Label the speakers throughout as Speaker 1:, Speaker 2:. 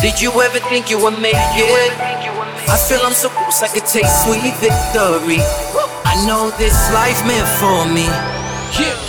Speaker 1: Did you ever think you would make it? I feel I'm so close, I could taste sweet victory. I know this life meant for me.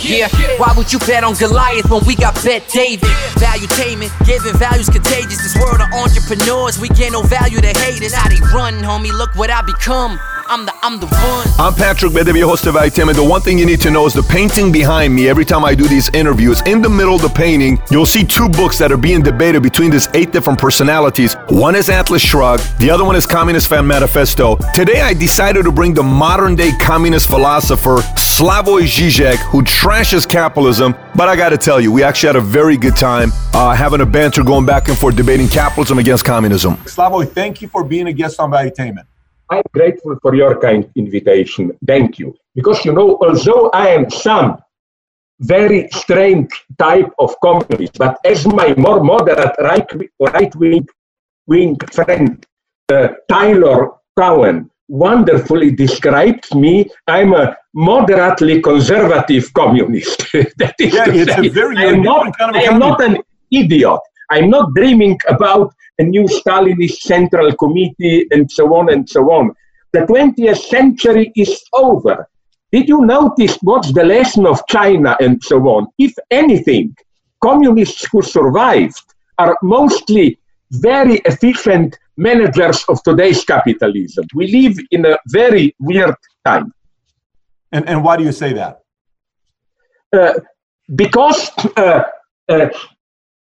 Speaker 1: Yeah, why would you bet on Goliath when we got Bet David? Value taming, giving values contagious. This world of entrepreneurs, we get no value to haters. How they run, homie, look what I become. I'm the, I'm the one.
Speaker 2: I'm Patrick Bet-David, host of iTim, the one thing you need to know is the painting behind me. Every time I do these interviews, in the middle of the painting, you'll see two books that are being debated between these eight different personalities. One is Atlas Shrugged, the other one is Communist Fan Manifesto. Today, I decided to bring the modern day communist philosopher Slavoj Žižek, who trashes capitalism. But I gotta tell you, we actually had a very good time uh, having a banter going back and forth debating capitalism against communism.
Speaker 3: Slavoj, thank you for being a guest on Valuetainment.
Speaker 4: I'm grateful for your kind invitation. Thank you. Because, you know, although I am some very strange type of communist, but as my more moderate right, right wing, wing friend uh, Tyler Cowen wonderfully described me, I'm a moderately conservative communist.
Speaker 3: that is yeah, it's say, a very
Speaker 4: I am not, kind of I am not an idiot. I'm not dreaming about a new Stalinist central committee and so on and so on. The 20th century is over. Did you notice what's the lesson of China and so on? If anything, communists who survived are mostly very efficient managers of today's capitalism. We live in a very weird time.
Speaker 3: And, and why do you say that?
Speaker 4: Uh, because uh, uh,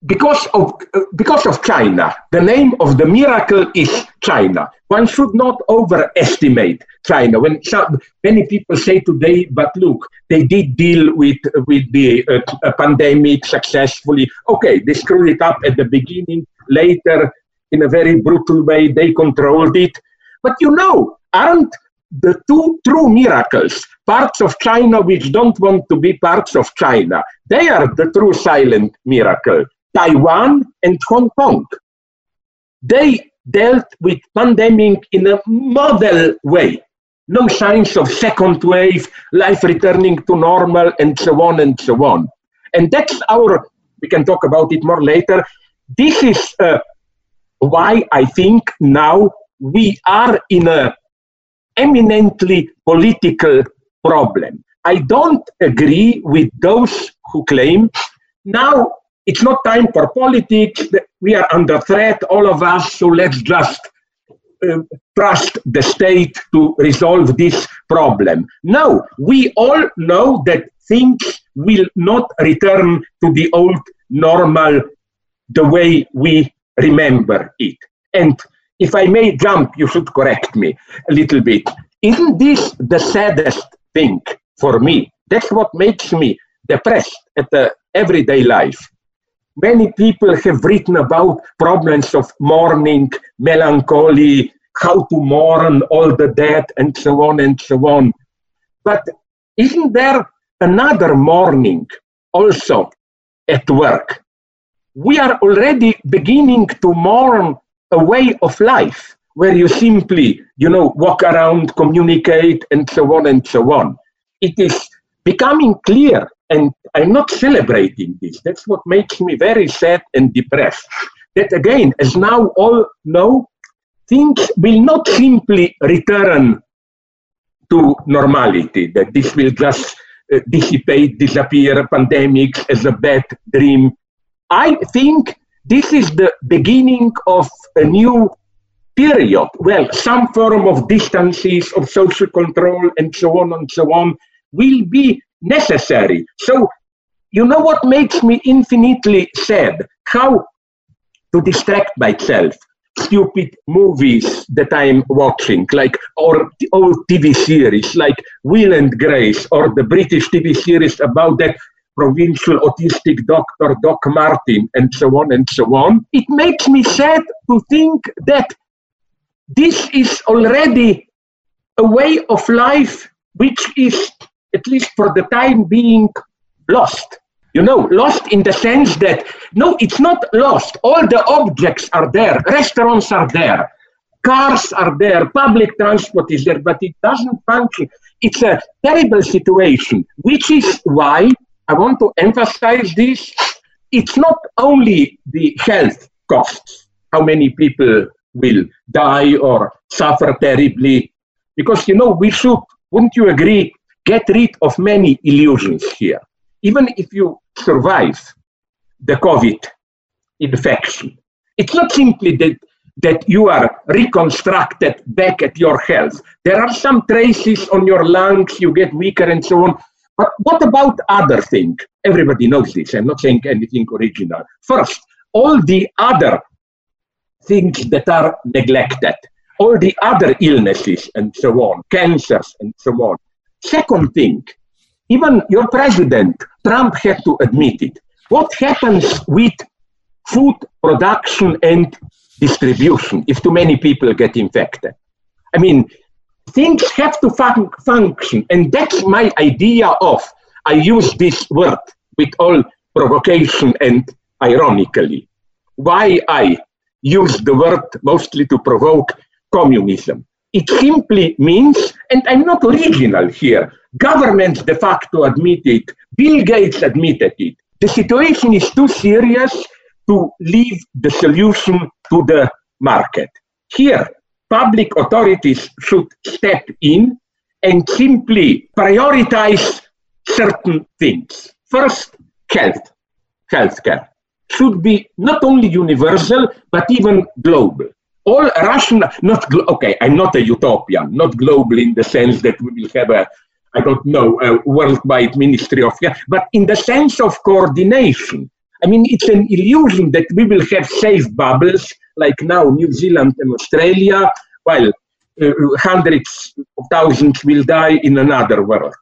Speaker 4: because of because of China. The name of the miracle is China. One should not overestimate China. When some, many people say today, but look, they did deal with with the uh, pandemic successfully. Okay, they screwed it up at the beginning. Later, in a very brutal way, they controlled it. But you know, aren't the two true miracles parts of China which don't want to be parts of China? They are the true silent miracle. Taiwan and Hong Kong. They dealt with pandemic in a model way. No signs of second wave, life returning to normal, and so on and so on. And that's our, we can talk about it more later. This is uh, why I think now we are in a eminently political problem. I don't agree with those who claim now it's not time for politics. We are under threat, all of us, so let's just uh, trust the state to resolve this problem. No, we all know that things will not return to the old normal the way we remember it. And if I may jump, you should correct me a little bit. Isn't this the saddest thing for me? That's what makes me depressed at the everyday life. Many people have written about problems of mourning, melancholy, how to mourn all the dead, and so on and so on. But isn't there another mourning also at work? We are already beginning to mourn a way of life where you simply, you know, walk around, communicate, and so on and so on. It is becoming clear and I'm not celebrating this. That's what makes me very sad and depressed. That again, as now all know, things will not simply return to normality, that this will just uh, dissipate, disappear, pandemics as a bad dream. I think this is the beginning of a new period. Well, some form of distances, of social control, and so on and so on, will be necessary. So, you know what makes me infinitely sad? How to distract myself. Stupid movies that I'm watching, like or old TV series like Will and Grace, or the British TV series about that provincial autistic doctor Doc Martin, and so on and so on. It makes me sad to think that this is already a way of life which is at least for the time being, lost. You know, lost in the sense that, no, it's not lost. All the objects are there, restaurants are there, cars are there, public transport is there, but it doesn't function. It's a terrible situation, which is why I want to emphasize this. It's not only the health costs. How many people will die or suffer terribly? Because, you know, we should, wouldn't you agree, get rid of many illusions here. Even if you survive the COVID infection, it's not simply that, that you are reconstructed back at your health. There are some traces on your lungs, you get weaker and so on. But what about other things? Everybody knows this. I'm not saying anything original. First, all the other things that are neglected, all the other illnesses and so on, cancers and so on. Second thing, even your president, Trump, had to admit it. What happens with food production and distribution if too many people get infected? I mean, things have to fun- function, and that's my idea of. I use this word with all provocation and ironically. Why I use the word mostly to provoke communism. It simply means, and I'm not original here, governments de facto admit it, Bill Gates admitted it. The situation is too serious to leave the solution to the market. Here, public authorities should step in and simply prioritize certain things. First, health, healthcare should be not only universal but even global. All rational, not okay. I'm not a utopian, not global in the sense that we will have a, I don't know, a worldwide ministry of health, but in the sense of coordination. I mean, it's an illusion that we will have safe bubbles like now New Zealand and Australia, while uh, hundreds of thousands will die in another world.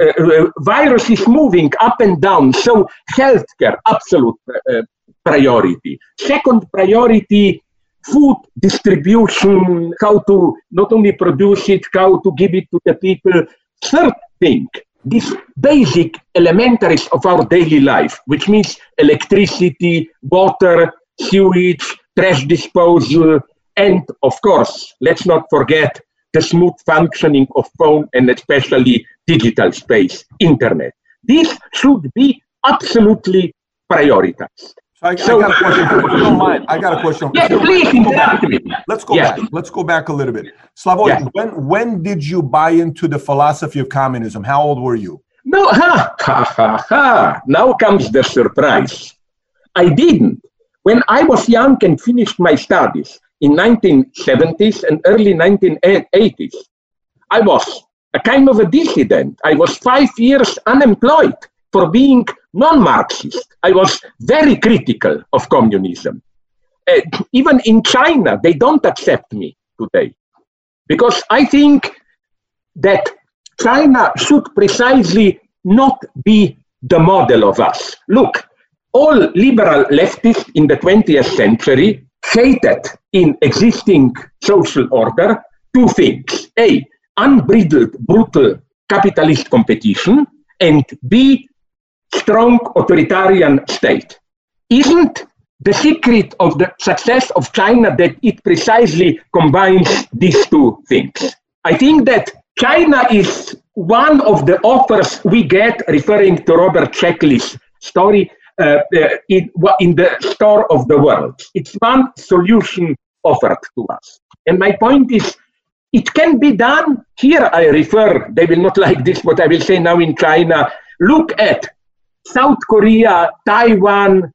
Speaker 4: Uh, uh, virus is moving up and down, so healthcare, absolute uh, priority. Second priority, food distribution, how to not only produce it, how to give it to the people. Third thing, these basic elementaries of our daily life, which means electricity, water, sewage, trash disposal, and of course, let's not forget the smooth functioning of phone and especially digital space, internet. This should be absolutely prioritized.
Speaker 3: So I,
Speaker 4: So-
Speaker 3: I got a question. If you don't mind, I got a question. Let's
Speaker 4: please
Speaker 3: go
Speaker 4: interrupt
Speaker 3: back.
Speaker 4: me.
Speaker 3: Let's go
Speaker 4: Yes.
Speaker 3: back. Let's go back a little bit. Slavoj,
Speaker 4: Yes.
Speaker 3: when when did you buy into the philosophy of communism? How old were you?
Speaker 4: No, ha, ha, ha, ha. Now comes the surprise. I didn't. When I was young and finished my studies in 1970s and early 1980s, I was a kind of a dissident. I was five years unemployed for being non-Marxist. I was very critical of communism. Uh, even in China, they don't accept me today because I think that China should precisely not be the model of us. Look, all liberal leftists in the 20th century hated in existing social order two things. A, unbridled, brutal capitalist competition, and B, strong authoritarian state. Isn't the secret of the success of China that it precisely combines these two things? I think that China is one of the offers we get, referring to Robert Sheckley's story, uh, uh, in, in the store of the world. It's one solution offered to us. And my point is, it can be done. Here I refer, they will not like this, what I will say now in China. Look at South Korea, Taiwan,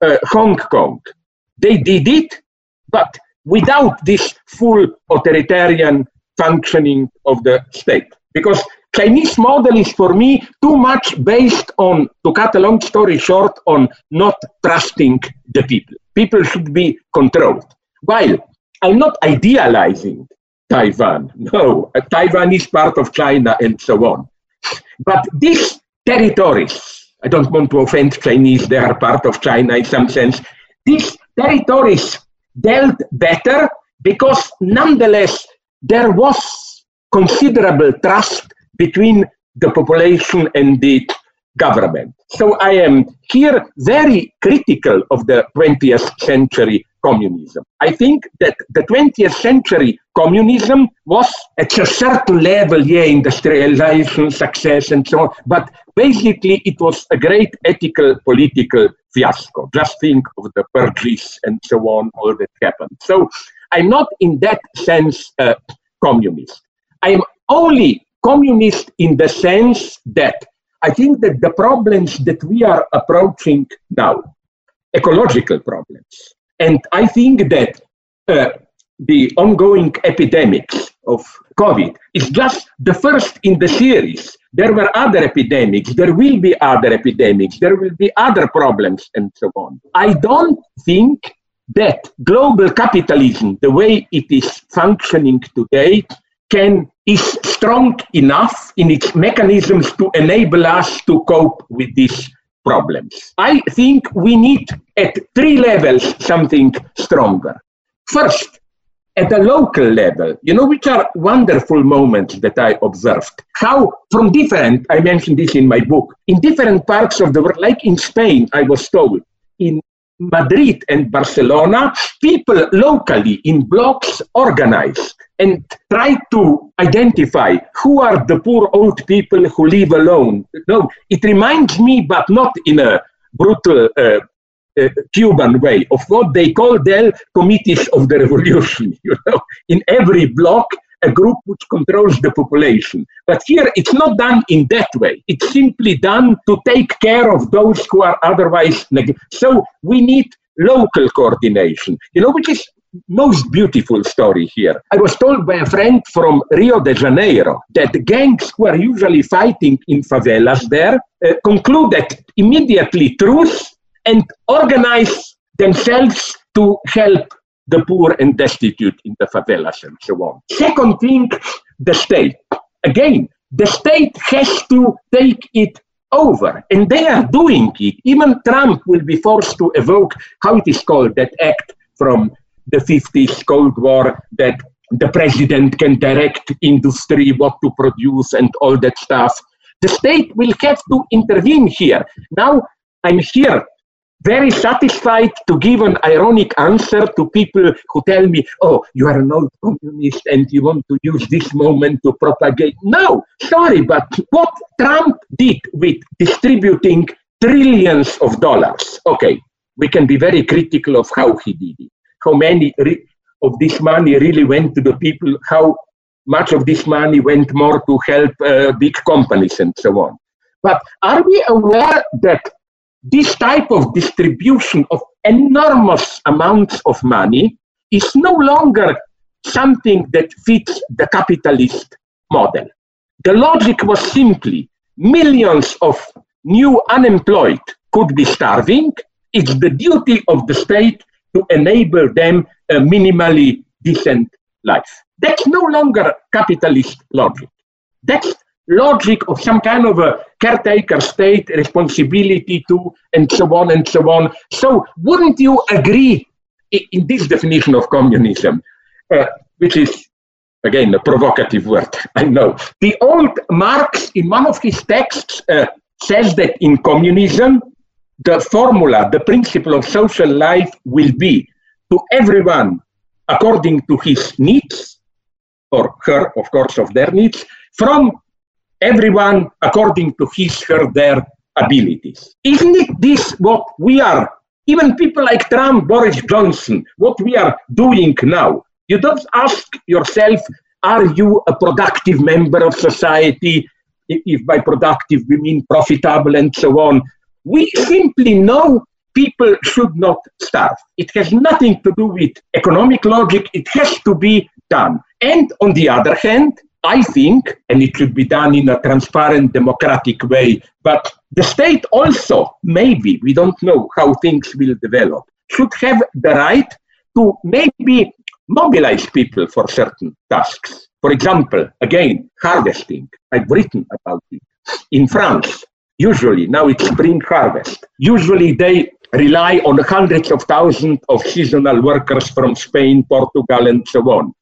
Speaker 4: uh, Hong Kong. They did it, but without this full authoritarian functioning of the state. Because Chinese model is for me too much based on, to cut a long story short, on not trusting the people. People should be controlled. While I'm not idealizing Taiwan. No, Taiwan is part of China and so on. But these territories, I don't want to offend Chinese, they are part of China in some sense. These territories dealt better because nonetheless there was considerable trust between the population and the government. So I am here very critical of the 20th century communism. I think that the 20th century communism was at a certain level, yeah, industrialization, success, and so on, but basically it was a great ethical, political fiasco. Just think of the purges and so on, all that happened. So I'm not in that sense uh, communist. I'm only communist in the sense that I think that the problems that we are approaching now, ecological problems, and I think that uh, the ongoing epidemics of COVID is just the first in the series. There were other epidemics, there will be other epidemics, there will be other problems, and so on. I don't think that global capitalism, the way it is functioning today, can is strong enough in its mechanisms to enable us to cope with these problems. I think we need at three levels something stronger. First, at a local level, you know, which are wonderful moments that I observed. How, from different, I mentioned this in my book, in different parts of the world, like in Spain, I was told, in Madrid and Barcelona, people locally in blocks organized and try to identify who are the poor old people who live alone. No, it reminds me, but not in a brutal uh, uh, Cuban way, of what they call their committees of the revolution. You know, in every block, a group which controls the population. But here, it's not done in that way. It's simply done to take care of those who are otherwise. Neg- so we need local coordination. You know, which is most beautiful story here. I was told by a friend from Rio de Janeiro that gangs who are usually fighting in favelas there uh, concluded immediately truce and organized themselves to help the poor and destitute in the favelas and so on. Second thing, the state. Again, the state has to take it over, and they are doing it. Even Trump will be forced to evoke how it is called that act from the 50s Cold War that the president can direct industry what to produce and all that stuff. The state will have to intervene here. Now, I'm here very satisfied to give an ironic answer to people who tell me, oh, you are an old communist and you want to use this moment to propagate. No, sorry, but what Trump did with distributing trillions of dollars, okay, we can be very critical of how he did it how many of this money really went to the people, how much of this money went more to help uh, big companies and so on. But are we aware that this type of distribution of enormous amounts of money is no longer something that fits the capitalist model? The logic was simply millions of new unemployed could be starving. It's the duty of the state to enable them a minimally decent life. That's no longer capitalist logic. That's logic of some kind of a caretaker state responsibility to and so on and so on. So wouldn't you agree in this definition of communism, uh, which is again a provocative word, I know. The old Marx in one of his texts uh, says that in communism the formula, the principle of social life will be to everyone according to his needs, or her, of course, of their needs, from everyone according to his, her, their abilities. Isn't it this what we are, even people like Trump, Boris Johnson, what we are doing now? You don't ask yourself, are you a productive member of society? If by productive we mean profitable and so on, we simply know people should not starve. It has nothing to do with economic logic, it has to be done. And on the other hand, I think, and it should be done in a transparent, democratic way, but the state also, maybe, we don't know how things will develop, should have the right to maybe mobilize people for certain tasks. For example, again, harvesting. I've written about it. In France, Usually, now it's spring harvest. Usually they rely on hundreds of thousands of seasonal workers from Spain, Portugal, and so on.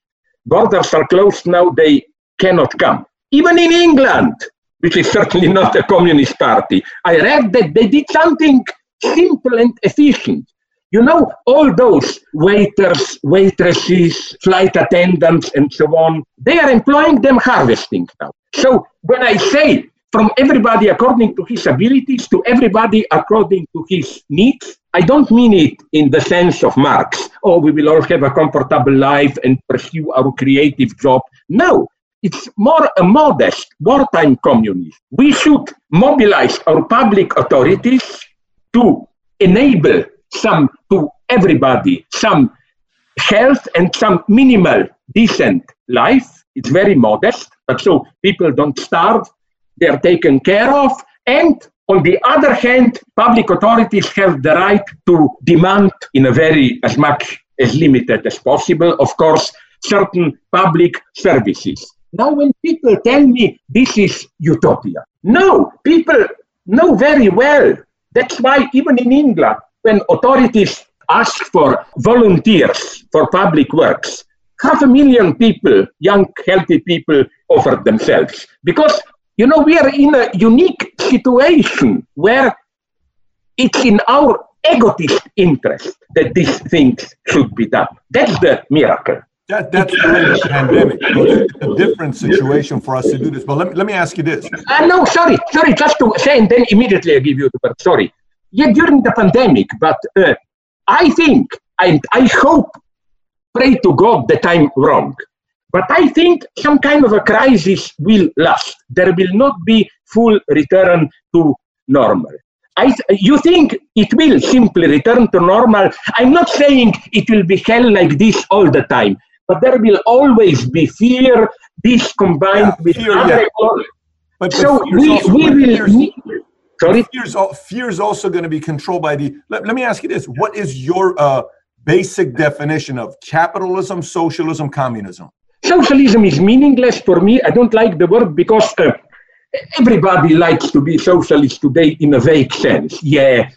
Speaker 4: Borders are closed now, they cannot come. Even in England, which is certainly not a communist party, I read that they did something simple and efficient. You know, all those waiters, waitresses, flight attendants, and so on, they are employing them harvesting now. So when I say from everybody according to his abilities to everybody according to his needs, I don't mean it in the sense of Marx, oh, we will all have a comfortable life and pursue our creative job. No, it's more a modest wartime communism. We should mobilize our public authorities to enable some to everybody some health and some minimal decent life. It's very modest, but so people don't starve, they're taken care of, and on the other hand, public authorities have the right to demand in a very as much as limited as possible, of course, certain public services. Now, when people tell me this is utopia, no, people know very well. That's why even in England, when authorities ask for volunteers for public works, half a million people, young, healthy people, offered themselves. Because, you know, we are in a unique situation where it's in our egotist interest that these things should be done. That's the miracle.
Speaker 3: That, that's during the pandemic. It's a different situation for us to do this. But let me, let me ask you this.
Speaker 4: Uh, no, sorry, sorry, just to say, and then immediately I give you the word. Sorry. Yeah, during the pandemic, but uh, I think, and I hope, pray to God that I'm wrong, but I think some kind of a crisis will last. There will not be full return to normal. I th- you think it will simply return to normal? I'm not saying it will be hell like this all the time, but there will always be fear, this combined
Speaker 3: Yeah,
Speaker 4: with
Speaker 3: fear, yeah. But, but
Speaker 4: so
Speaker 3: fear's
Speaker 4: we,
Speaker 3: also-
Speaker 4: we will need. Sorry?
Speaker 3: Fear's, fear's also going to be controlled by the. Let, let me ask you this: What is your uh, basic definition of capitalism, socialism, communism?
Speaker 4: Socialism is meaningless for me. I don't like the word because uh, everybody likes to be socialist today in a vague sense. Yeah,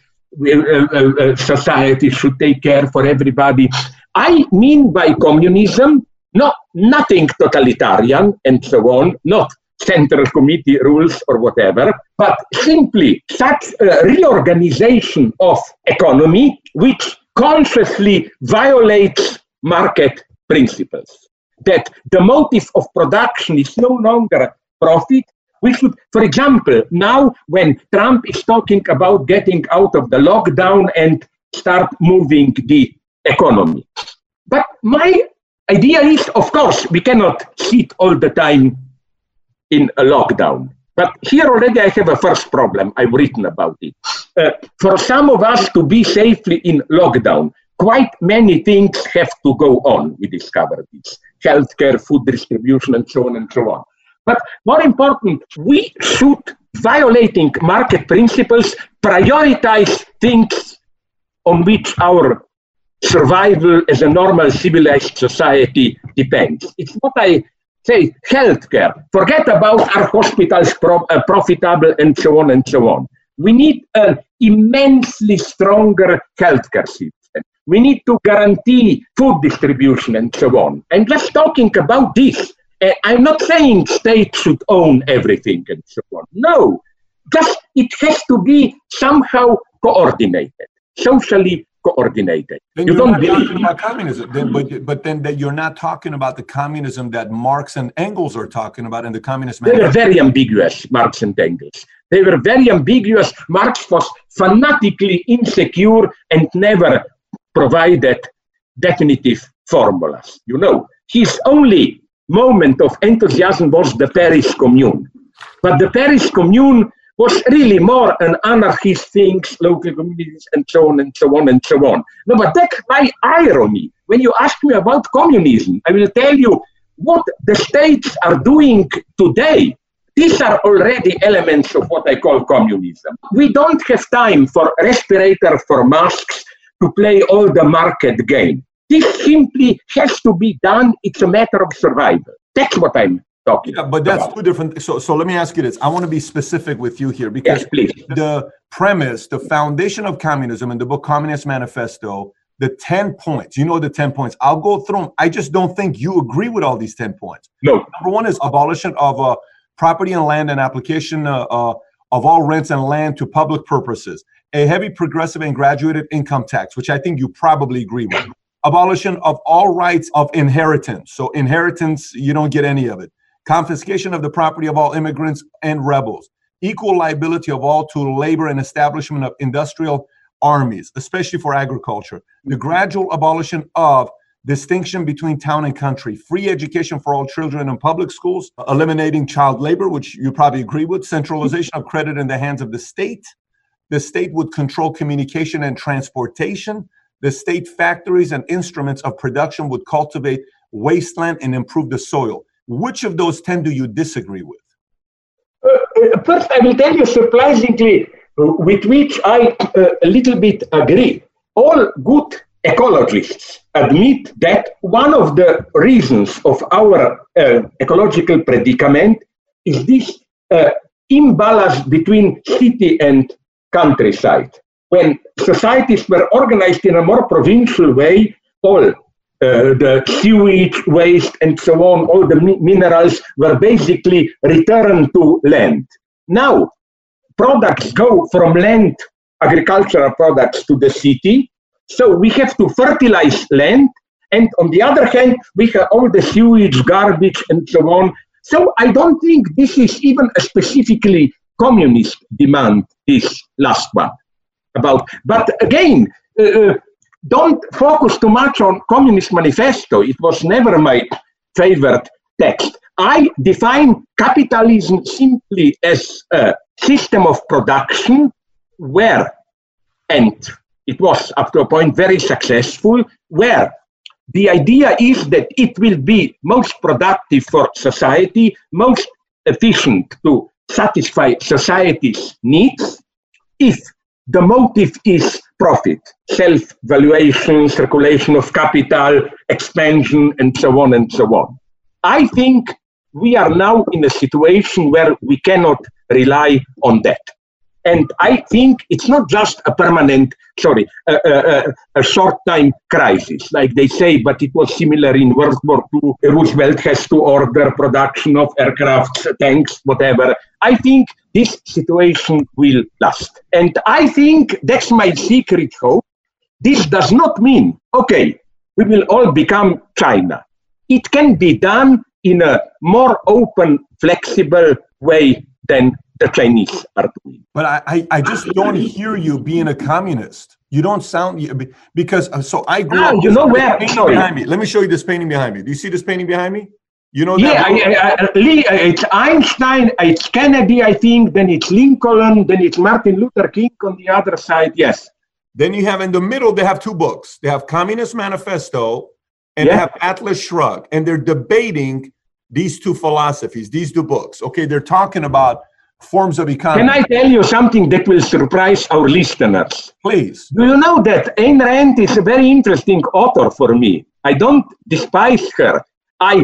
Speaker 4: uh, uh, uh, society should take care for everybody. I mean by communism, not nothing totalitarian and so on, not central committee rules or whatever, but simply such a reorganization of economy which consciously violates market principles that the motive of production is no longer profit. We should, for example, now when Trump is talking about getting out of the lockdown and start moving the economy. But my idea is, of course, we cannot sit all the time in a lockdown. But here already I have a first problem. I've written about it. Uh, for some of us to be safely in lockdown, quite many things have to go on. We discovered this healthcare, food distribution, and so on and so on. But more important, we should, violating market principles, prioritize things on which our survival as a normal civilized society depends. It's what I say healthcare. Forget about our hospitals pro- uh, profitable and so on and so on. We need an immensely stronger healthcare system. We need to guarantee food distribution and so on. I'm just talking about this. Uh, I'm not saying states should own everything and so on. No, just it has to be somehow coordinated, socially coordinated.
Speaker 3: Then
Speaker 4: You
Speaker 3: you're
Speaker 4: don't believe
Speaker 3: about communism. Then, but but then that you're not talking about the communism that Marx and Engels are talking about in the Communist
Speaker 4: They were very ambiguous, Marx and Engels. They were very ambiguous. Marx was fanatically insecure and never provided definitive formulas. You know, his only moment of enthusiasm was the Paris Commune. But the Paris Commune was really more an anarchist thing, local communities, and so on and so on and so on. No, but that's my irony. When you ask me about communism, I will tell you what the states are doing today. These are already elements of what I call communism. We don't have time for respirator for masks to play all the market game. This simply has to be done. It's a matter of survival. That's what I'm talking
Speaker 3: Yeah, but that's
Speaker 4: about.
Speaker 3: two different. So so let me ask you this. I want to be specific with you here because
Speaker 4: Yes,
Speaker 3: the premise, the foundation of communism in the book Communist Manifesto, the 10 points, you know the 10 points. I'll go through them. I just don't think you agree with all these 10 points.
Speaker 4: No,
Speaker 3: Number one is abolition of uh, property and land and application uh, uh, of all rents and land to public purposes. A heavy progressive and graduated income tax, which I think you probably agree with. Abolition of all rights of inheritance. So, inheritance, you don't get any of it. Confiscation of the property of all immigrants and rebels. Equal liability of all to labor and establishment of industrial armies, especially for agriculture. The gradual abolition of distinction between town and country, free education for all children in public schools, eliminating child labor, which you probably agree with, centralization of credit in the hands of the state. The state would control communication and transportation. The state factories and instruments of production would cultivate wasteland and improve the soil. Which of those 10 do you disagree with?
Speaker 4: Uh, uh first, I will tell you surprisingly, uh, with which I uh, a little bit agree. All good ecologists admit that one of the reasons of our uh, ecological predicament is this uh, imbalance between city and countryside. When societies were organized in a more provincial way, all uh, the sewage waste and so on, all the mi- minerals were basically returned to land. Now, products go from land, agricultural products, to the city, so we have to fertilize land, and on the other hand, we have all the sewage, garbage, and so on. So I don't think this is even a specifically communist demand, this last one. About, but again, uh, uh, don't focus too much on Communist Manifesto. It was never my favorite text. I define capitalism simply as a system of production where, and it was up to a point very successful, where the idea is that it will be most productive for society, most efficient to satisfy society's needs if the motive is profit, self valuation, circulation of capital, expansion, and so on and so on. I think we are now in a situation where we cannot rely on that. And I think it's not just a permanent, sorry, a, a, a short time crisis, like they say, but it was similar in World War II. Roosevelt has to order production of aircraft, tanks, whatever. I think this situation will last. And I think that's my secret hope. This does not mean, okay, we will all become China. It can be done in a more open, flexible way than the Chinese are doing.
Speaker 3: But I, I, I just don't hear you being a communist. You don't sound because uh, so I grew ah,
Speaker 4: up. You know where?
Speaker 3: Sorry. Behind me. Let me show you this painting behind me. Do you see this painting behind me? You know.
Speaker 4: Yeah, I, I, it's Einstein, it's Kennedy, I think. Then it's Lincoln. Then it's Martin Luther King on the other side. Yes.
Speaker 3: Then you have in the middle. They have two books. They have Communist Manifesto, and yeah. they have Atlas Shrugged, and they're debating these two philosophies, these two books. Okay, they're talking about forms of economy.
Speaker 4: Can I tell you something that will surprise our listeners?
Speaker 3: Please.
Speaker 4: Do you know that Ayn Rand is a very interesting author for me? I don't despise her. I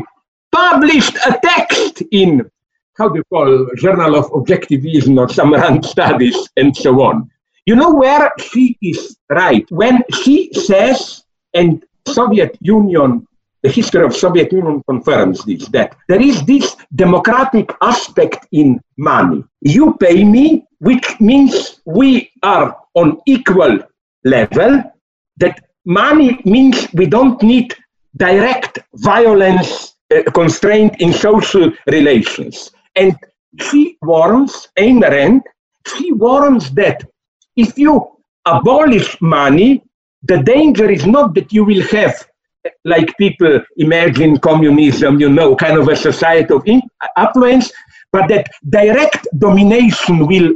Speaker 4: published a text in, how do you call, Journal of Objectivism or some Rand Studies and so on. You know where she is right? When she says, and Soviet Union the history of Soviet Union confirms this, that there is this democratic aspect in money. You pay me, which means we are on equal level, that money means we don't need direct violence constraint in social relations. And she warns, Ayn Rand, she warns that if you abolish money, the danger is not that you will have like people imagine communism, you know, kind of a society of affluence, but that direct domination will,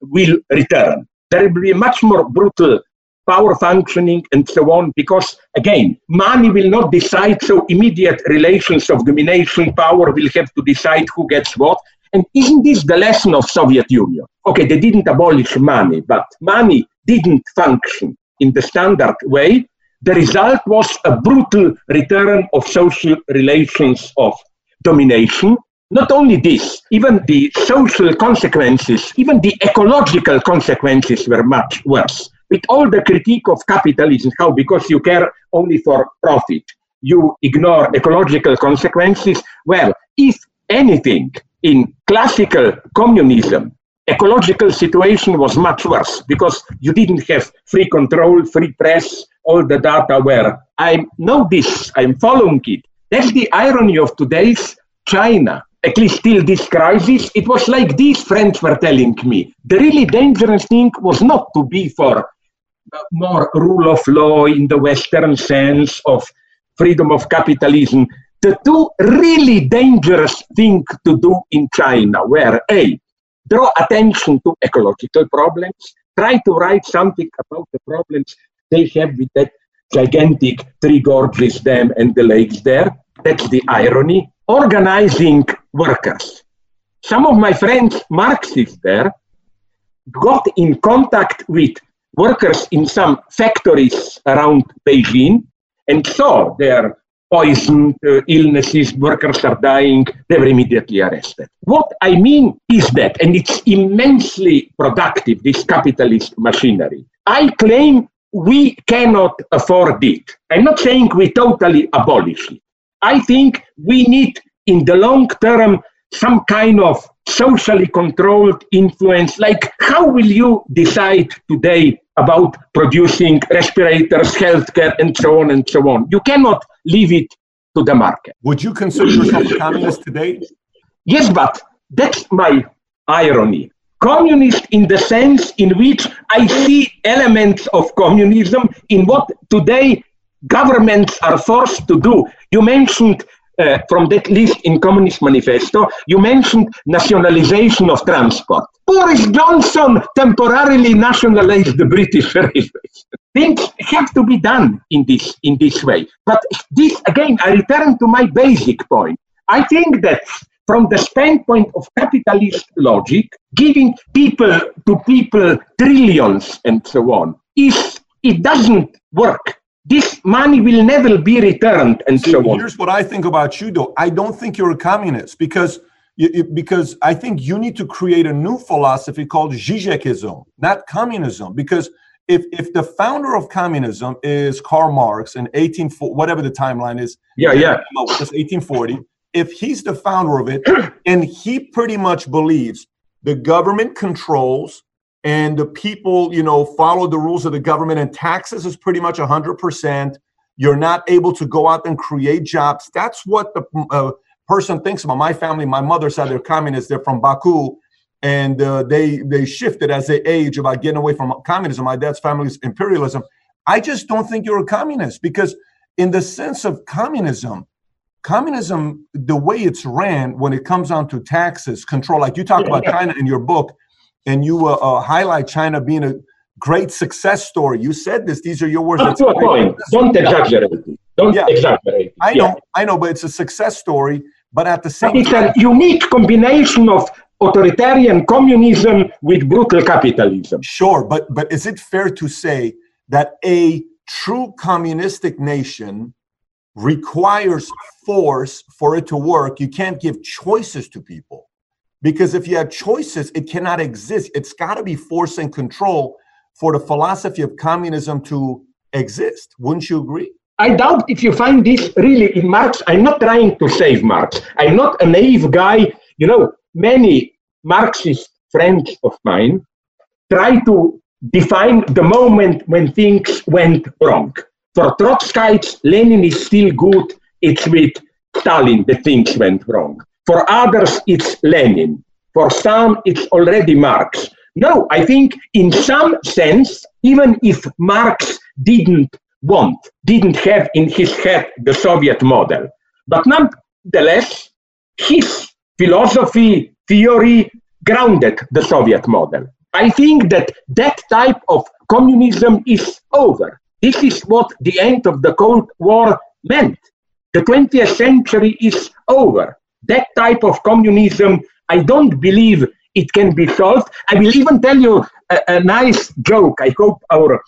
Speaker 4: will return. There will be much more brutal power functioning and so on, because again, money will not decide, so immediate relations of domination, power will have to decide who gets what. And isn't this the lesson of Soviet Union? Okay, they didn't abolish money, but money didn't function in the standard way the result was a brutal return of social relations of domination. Not only this, even the social consequences, even the ecological consequences were much worse. With all the critique of capitalism, how because you care only for profit, you ignore ecological consequences. Well, if anything, in classical communism, ecological situation was much worse because you didn't have free control, free press, all the data were. I know this, I'm following it. That's the irony of today's China. At least till this crisis, it was like these friends were telling me. The really dangerous thing was not to be for more rule of law in the Western sense of freedom of capitalism. The two really dangerous things to do in China were A, draw attention to ecological problems, try to write something about the problems they have with that gigantic three gorges dam and the lakes there. That's the irony. Organizing workers. Some of my friends, Marxists there, got in contact with workers in some factories around Beijing and saw their poison, uh, illnesses, workers are dying, they were immediately arrested. What I mean is that, and it's immensely productive, this capitalist machinery. I claim we cannot afford it. I'm not saying we totally abolish it. I think we need, in the long term, some kind of socially controlled influence. Like, how will you decide today about producing respirators, healthcare, and so on and so on? You cannot leave it to the market.
Speaker 3: Would you consider yourself a communist today?
Speaker 4: Yes, but that's my irony. Communist in the sense in which I see elements of communism in what today governments are forced to do. You mentioned uh, from that list in Communist Manifesto, you mentioned nationalization of transport. Boris Johnson temporarily nationalized the British Railways. Things have to be done in this in this way. But this again, I return to my basic point. I think that from the standpoint of capitalist logic, giving people to people trillions and so on, is it doesn't work this money will never be returned and
Speaker 3: See,
Speaker 4: so on.
Speaker 3: Here's what I think about you, though. I don't think you're a communist because because I think you need to create a new philosophy called Zizekism, not communism. Because if if the founder of communism is Karl Marx in 18 whatever the timeline is,
Speaker 4: yeah, yeah,
Speaker 3: 1840. If he's the founder of it, and he pretty much believes the government controls and the people, you know, follow the rules of the government, and taxes is pretty much 100%. You're not able to go out and create jobs. That's what the uh, person thinks about. My family, my mother said they're communists. They're from Baku, and uh, they they shifted as they age about getting away from communism. My dad's family's imperialism. I just don't think you're a communist because, in the sense of communism, communism, the way it's ran when it comes down to taxes, control, like you talk about China in your book, and you uh, highlight China being a great success story. You said this; these are your words.
Speaker 4: Up to a point. Don't exaggerate. Don't yeah. exaggerate.
Speaker 3: I know, yeah. I know, but it's a success story. But at the same,
Speaker 4: it's time, a unique combination of authoritarian communism with brutal capitalism.
Speaker 3: Sure, but but is it fair to say that a true communistic nation requires force for it to work? You can't give choices to people. Because if you have choices, it cannot exist. It's got to be force and control for the philosophy of communism to exist. Wouldn't you agree?
Speaker 4: I doubt if you find this really in Marx. I'm not trying to save Marx. I'm not a naive guy. You know, many Marxist friends of mine try to define the moment when things went wrong. For Trotskyites, Lenin is still good. It's with Stalin that things went wrong. For others, it's Lenin. For some, it's already Marx. No, I think in some sense, even if Marx didn't want, didn't have in his head the Soviet model, but nonetheless, his philosophy, theory grounded the Soviet model. I think that that type of communism is over. This is what the end of the Cold War meant. The 20th century is over that type of communism, I don't believe it can be solved. I will even tell you a, a nice joke. I hope our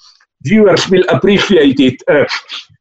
Speaker 4: viewers will appreciate it. Uh,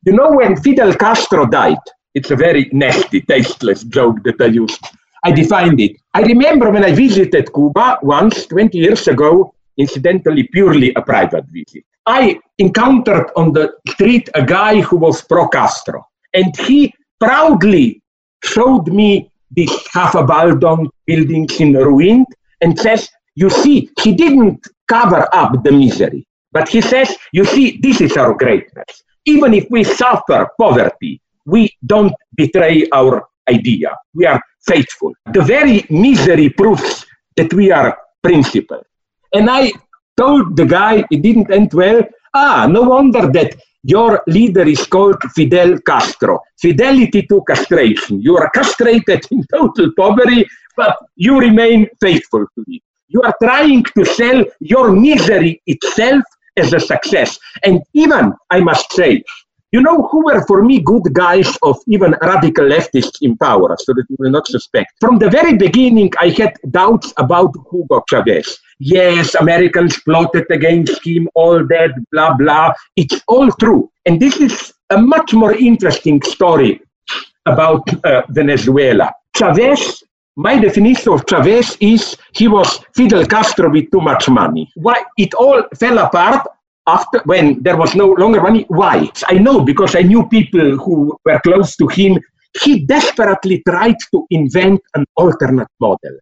Speaker 4: you know, when Fidel Castro died, it's a very nasty, tasteless joke that I used. I defined it. I remember when I visited Cuba once, 20 years ago, incidentally, purely a private visit. I encountered on the street a guy who was pro Castro, and he proudly showed me these half abandoned buildings in ruin and says, you see, he didn't cover up the misery, but he says, you see, this is our greatness. Even if we suffer poverty, we don't betray our idea. We are faithful. The very misery proves that we are principled. And I told the guy, it didn't end well. Ah, no wonder that your leader is called Fidel Castro. Fidelity to castration. You are castrated in total poverty, but you remain faithful to me. You are trying to sell your misery itself as a success. And even, I must say, you know who were for me good guys of even radical leftists in power, so that you will not suspect. From the very beginning, I had doubts about Hugo Chavez. Yes, Americans plotted against him, all that, blah, blah. It's all true. And this is a much more interesting story about uh, Venezuela. Chavez my definition of Chavez is he was Fidel Castro with too much money. Why it all fell apart after when there was no longer money. Why? I know because I knew people who were close to him. He desperately tried to invent an alternate model.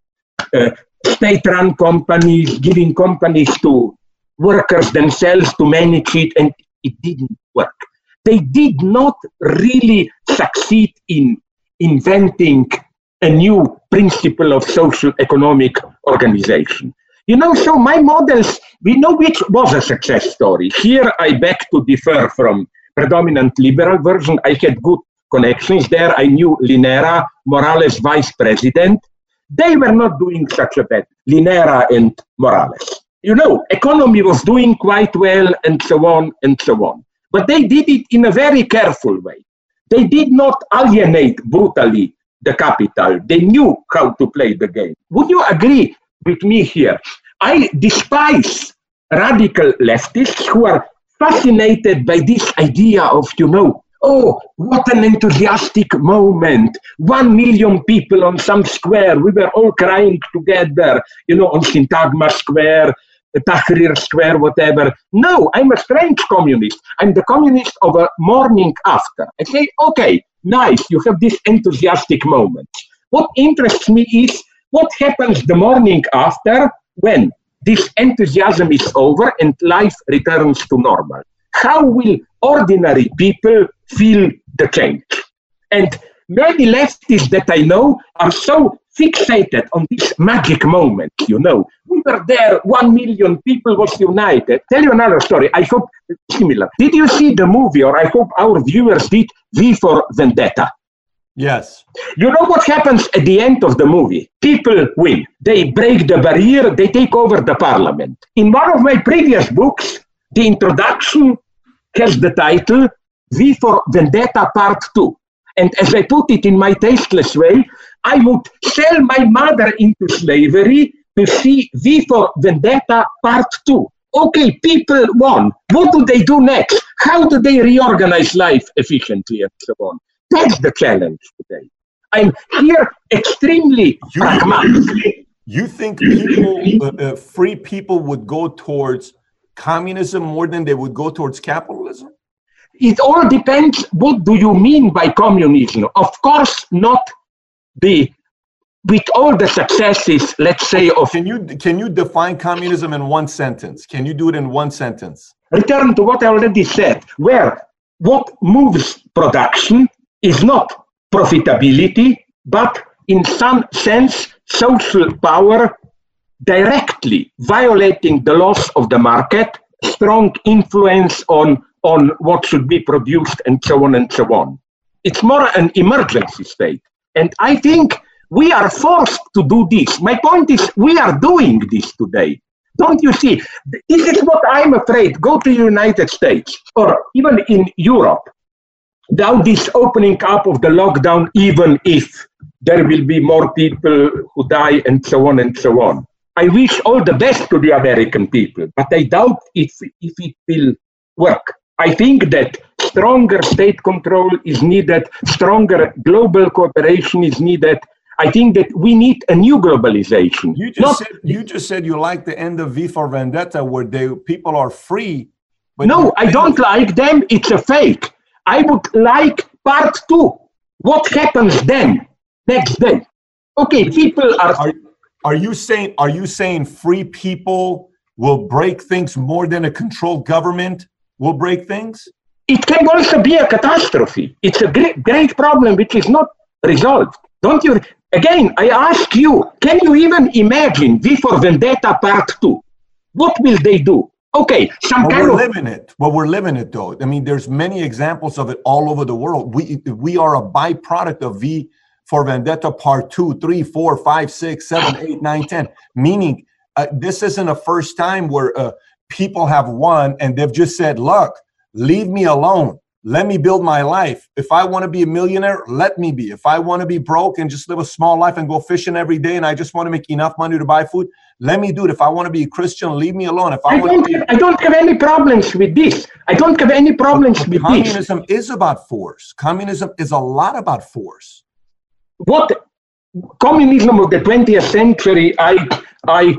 Speaker 4: Uh, state-run companies, giving companies to workers themselves to manage it, and it didn't work. They did not really succeed in inventing a new principle of social economic organization. You know, so my models, we know which was a success story. Here I beg to differ from predominant liberal version. I had good connections there. I knew Linera, Morales vice president. They were not doing such a bad, Linera and Morales. You know, economy was doing quite well and so on and so on. But they did it in a very careful way. They did not alienate brutally the capital. They knew how to play the game. Would you agree with me here? I despise radical leftists who are fascinated by this idea of, you know, oh, what an enthusiastic moment. One million people on some square. We were all crying together, you know, on Syntagma Square, Tahrir Square, whatever. No, I'm a strange communist. I'm the communist of a morning after. I say, okay, nice, you have this enthusiastic moment. What interests me is what happens the morning after when this enthusiasm is over and life returns to normal. How will ordinary people feel the change? And many leftists that I know are so fixated on this magic moment, you know. We were there, one million people was united. Tell you another story. I hope similar. Did you see the movie, or I hope our viewers did, V for Vendetta?
Speaker 3: Yes.
Speaker 4: You know what happens at the end of the movie? People win. They break the barrier, they take over the parliament. In one of my previous books, the introduction has the title V for Vendetta Part 2. And as I put it in my tasteless way, I would sell my mother into slavery to see V for Vendetta Part 2. Okay, people won. What do they do next? How do they reorganize life efficiently and so on? That's the challenge today. I'm here extremely you, pragmatic.
Speaker 3: You think people, uh, uh, free people would go towards communism more than they would go towards capitalism?
Speaker 4: It all depends. What do you mean by communism? Of course, not the with all the successes, let's say of.
Speaker 3: Can you can you define communism in one sentence? Can you do it in one sentence?
Speaker 4: Return to what I already said, where what moves production is not profitability, but in some sense, social power directly violating the laws of the market, strong influence on, on what should be produced, and so on and so on. It's more an emergency state. And I think we are forced to do this. My point is, we are doing this today. Don't you see? This is what I'm afraid. Go to the United States or even in Europe now this opening up of the lockdown, even if there will be more people who die and so on and so on. I wish all the best to the American people, but I doubt if, if it will work. I think that stronger state control is needed, stronger global cooperation is needed. I think that we need a new globalization.
Speaker 3: You just, Not, said, you just said you like the end of V for Vendetta, where they, people are free.
Speaker 4: no, I don't like them. It's a fake. I would like part two. What happens then, next day? Okay, people are.
Speaker 3: Are, Are you saying are you saying free people will break things more than a controlled government will break things?
Speaker 4: It can also be a catastrophe. It's a great, great problem which is not resolved. Don't you? Again, I ask you, can you even imagine V for Vendetta Part 2? What will they do? Okay, some
Speaker 3: well,
Speaker 4: kind
Speaker 3: we're
Speaker 4: of
Speaker 3: living it. Well, we're living it though. I mean, there's many examples of it all over the world. We we are a byproduct of V for Vendetta Part Two, Three, Four, Five, Six, Seven, Eight, Nine, Ten. Meaning, uh, this isn't a first time where uh, people have won and they've just said, "Look, leave me alone. Let me build my life. If I want to be a millionaire, let me be. If I want to be broke and just live a small life and go fishing every day, and I just want to make enough money to buy food, let me do it. If I want to be a Christian, leave me alone. If I,
Speaker 4: I
Speaker 3: want
Speaker 4: don't,
Speaker 3: to be
Speaker 4: have, I don't have any problems with this. I don't have any problems with this.
Speaker 3: communism is about force. Communism is a lot about force.
Speaker 4: What communism of the 20th century, I I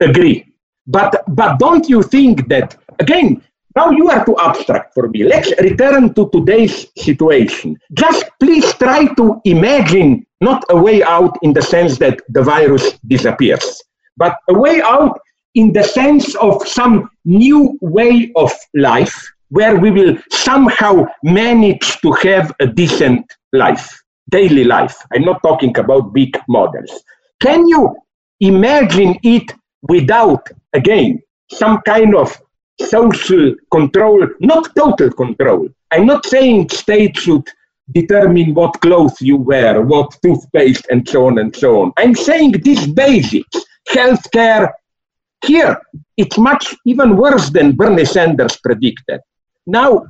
Speaker 4: agree. But but don't you think that again? Now you are too abstract for me. Let's return to today's situation. Just please try to imagine not a way out in the sense that the virus disappears, but a way out in the sense of some new way of life where we will somehow manage to have a decent life, daily life. I'm not talking about big models. Can you imagine it without, again, some kind of social control, not total control. I'm not saying state should determine what clothes you wear, what toothpaste, and so on and so on. I'm saying these basics, healthcare. Here, it's much even worse than Bernie Sanders predicted. Now,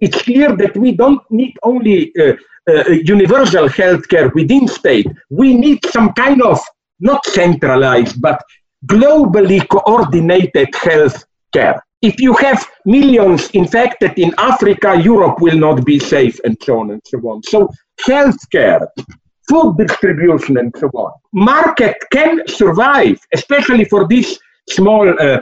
Speaker 4: it's clear that we don't need only uh, uh, universal healthcare within state. We need some kind of not centralized, but globally coordinated health care if you have millions infected in Africa, Europe will not be safe, and so on and so on. So, healthcare, food distribution, and so on. Market can survive, especially for these small uh,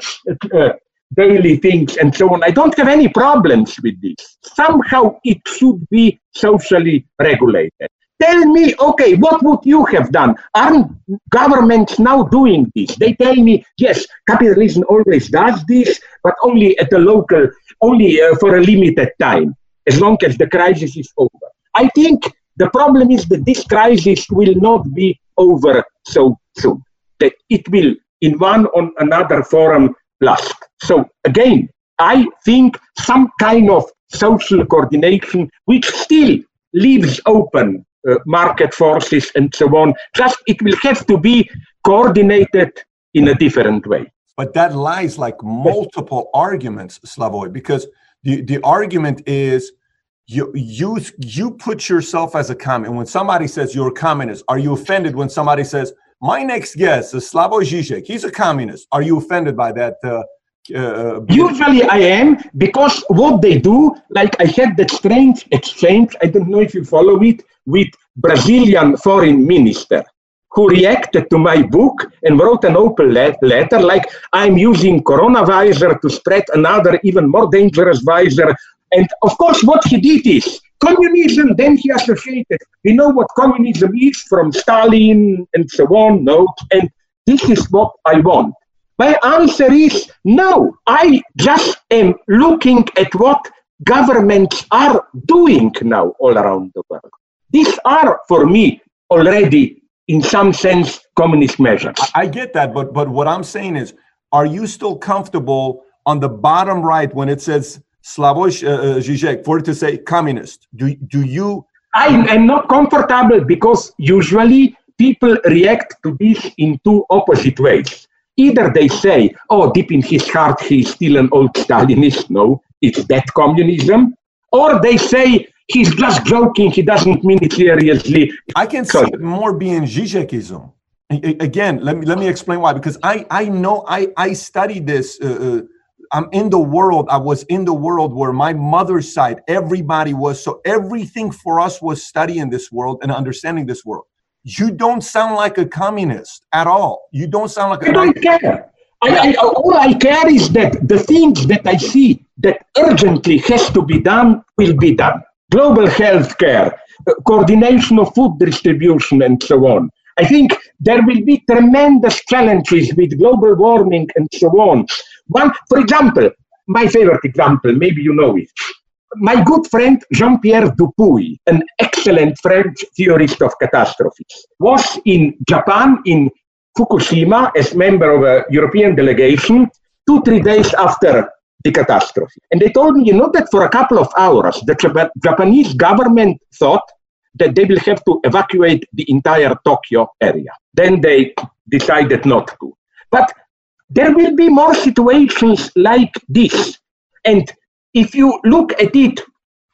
Speaker 4: uh, daily things and so on. I don't have any problems with this. Somehow it should be socially regulated. Tell me, okay, what would you have done? Aren't governments now doing this? They tell me, yes, capitalism always does this, but only at the local, only uh, for a limited time, as long as the crisis is over. I think the problem is that this crisis will not be over so soon, that it will, in one or another forum, last. So again, I think some kind of social coordination, which still leaves open uh, market forces and so on. Just it will have to be coordinated in a different way.
Speaker 3: But that lies like multiple arguments, Slavoj, because the, the argument is you you you put yourself as a communist. When somebody says you're a communist, are you offended when somebody says my next guest is Slavoj Žižek? He's a communist. Are you offended by that? Uh, uh,
Speaker 4: Usually I am because what they do, like I had that strange exchange. I don't know if you follow it with Brazilian foreign minister who reacted to my book and wrote an open letter like I'm using coronavirus to spread another even more dangerous virus. And of course, what he did is communism, then he associated. We know what communism is from Stalin and so on. No, and this is what I want. My answer is no. I just am looking at what governments are doing now all around the world. These are, for me, already, in some sense, communist measures.
Speaker 3: I get that, but but what I'm saying is, are you still comfortable on the bottom right when it says Slavoj uh, uh Žižek for it to say communist? Do do you?
Speaker 4: I am not comfortable because usually people react to this in two opposite ways. Either they say, "Oh, deep in his heart, he's still an old Stalinist." No, it's that communism. Or they say, he's just joking. He doesn't mean it seriously.
Speaker 3: I can see it more being Zizekism. Again, let me let me explain why. Because I I know I I studied this. Uh, uh, I'm in the world. I was in the world where my mother's side, everybody was. So everything for us was studying this world and understanding this world. You don't sound like a communist at all. You don't sound like.
Speaker 4: I don't care. I, I, all I care is that the things that I see that urgently has to be done will be done global health care, uh, coordination of food distribution, and so on. I think there will be tremendous challenges with global warming and so on. One, for example, my favorite example, maybe you know it. My good friend Jean-Pierre Dupuy, an excellent French theorist of catastrophes, was in Japan in Fukushima as member of a European delegation two, three days after the catastrophe. And they told me, you know, that for a couple of hours, the Japanese government thought that they will have to evacuate the entire Tokyo area. Then they decided not to. But there will be more situations like this. And if you look at it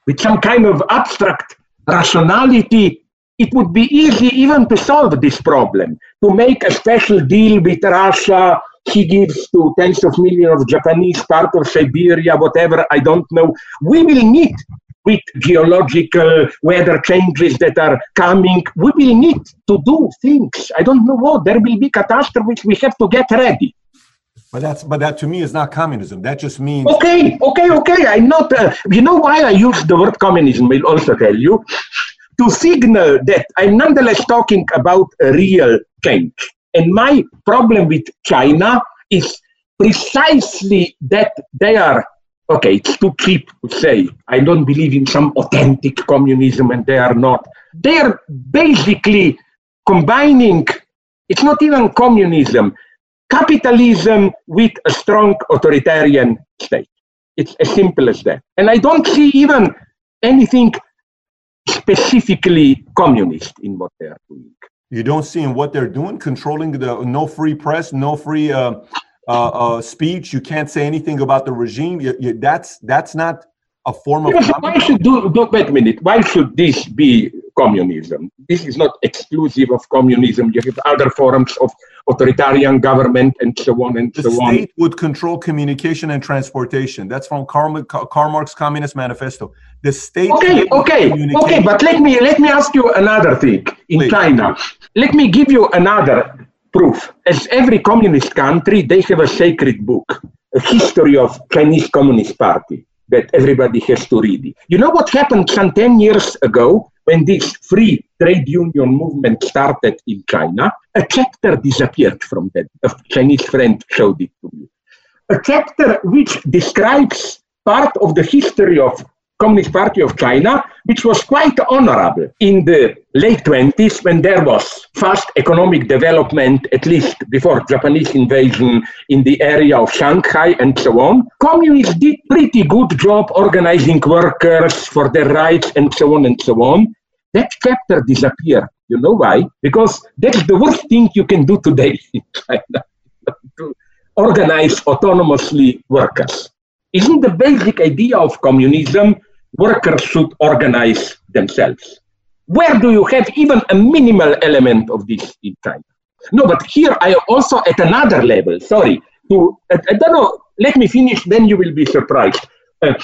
Speaker 4: with some kind of abstract rationality, it would be easy even to solve this problem, to make a special deal with Russia. He gives to tens of millions of Japanese part of Siberia, whatever, I don't know. We will need with geological weather changes that are coming. We will need to do things. I don't know what. There will be catastrophes. We have to get ready.
Speaker 3: But that's but that to me is not communism. That just means
Speaker 4: okay, okay, okay. I'm not. Uh, you know why I use the word communism? I'll also tell you to signal that I'm nonetheless talking about a real change. And my problem with China is precisely that they are okay, it's too cheap to say I don't believe in some authentic communism and they are not. They are basically combining, it's not even communism, capitalism with a strong authoritarian state. It's as simple as that. And I don't see even anything specifically communist in what they are doing.
Speaker 3: You don't see in what they're doing, controlling the no free press, no free uh, uh, uh, speech. You can't say anything about the regime. You, you, that's that's not a form of.
Speaker 4: why should do, do? Wait a minute. Why should this be communism? This is not exclusive of communism. You have other forms of authoritarian government and so on and
Speaker 3: the
Speaker 4: so
Speaker 3: on. The state would control communication and transportation. That's from Karl, Karl Marx Communist Manifesto. The state.
Speaker 4: Okay, okay, okay. But let me let me ask you another thing. In Please. China, let me give you another proof. As every communist country, they have a sacred book, a history of Chinese Communist Party that everybody has to read. You know what happened some 10 years ago when this free trade union movement started in China? A chapter disappeared from that. A Chinese friend showed it to me. A chapter which describes part of the history of Communist Party of China, which was quite honorable in the late 20s when there was fast economic development, at least before Japanese invasion in the area of Shanghai and so on. Communists did pretty good job organizing workers for their rights and so on and so on. That chapter disappeared. You know why? Because that's the worst thing you can do today in China. to organize autonomously workers. Isn't the basic idea of communism workers should organize themselves. Where do you have even a minimal element of this in China? No, but here I also at another level, sorry, to, I, I don't know, let me finish, then you will be surprised. Uh,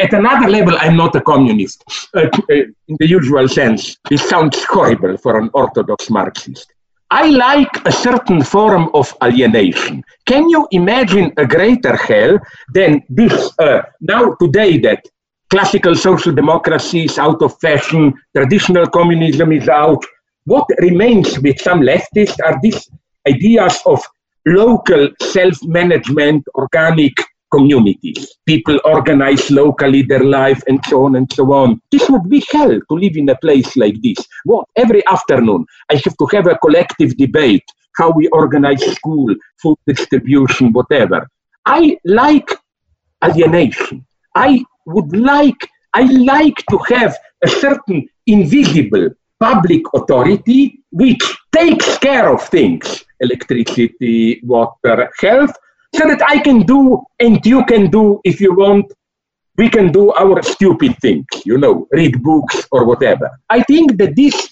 Speaker 4: at another level, I'm not a communist uh, uh, in the usual sense. This sounds horrible for an Orthodox Marxist. I like a certain form of alienation. Can you imagine a greater hell than this uh, now today that classical social democracy is out of fashion, traditional communism is out. What remains with some leftists are these ideas of local self management, organic communities. People organize locally their life and so on and so on. This would be hell to live in a place like this. What? Every afternoon, I have to have a collective debate how we organize school, food distribution, whatever. I like alienation. I would like, I like to have a certain invisible public authority which takes care of things, electricity, water, health, so that I can do and you can do if you want. We can do our stupid things, you know, read books or whatever. I think that this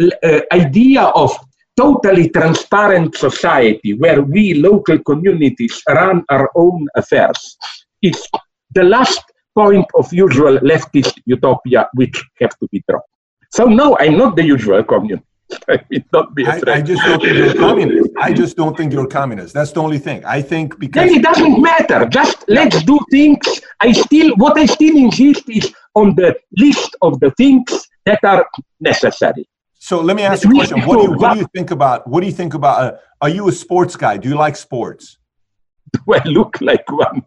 Speaker 4: uh, idea of totally transparent society where we local communities run our own affairs is the last point of usual leftist utopia which have to be dropped. So no, I'm not the usual communist. I not be
Speaker 3: afraid. I, I just don't think you're a communist. I just don't think you're a communist. That's the only thing. I think because
Speaker 4: then it doesn't matter. Just let's do things. I still what I still insist is on the list of the things that are necessary.
Speaker 3: So let me ask you a question. What do you, what do you think about? What do you think about? Uh, are you a sports guy? Do you like sports?
Speaker 4: Do I look like one?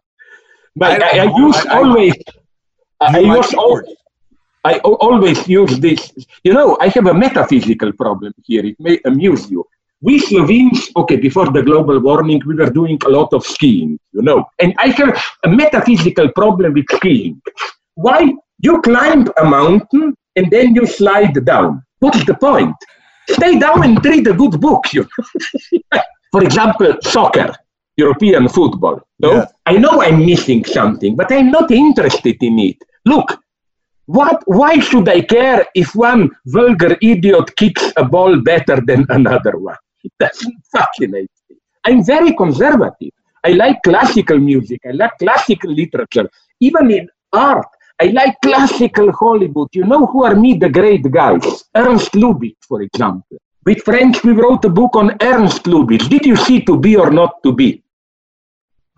Speaker 4: But I, I, I use I, always. I, use always. I always use this. You know, I have a metaphysical problem here. It may amuse you. We Slovenes, okay, before the global warming, we were doing a lot of skiing, you know. And I have a metaphysical problem with skiing. Why? You climb a mountain and then you slide down. What's the point? Stay down and read a good book. You For example, soccer, European football. No? Yeah. I know I'm missing something, but I'm not interested in it. Look, what, why should I care if one vulgar idiot kicks a ball better than another one? It doesn't fascinate me. I'm very conservative. I like classical music. I like classical literature. Even in art, I like classical Hollywood. You know who are me, the great guys? Ernst Lubitsch, for example. With friends, we wrote a book on Ernst Lubitsch. Did you see To Be or Not to Be?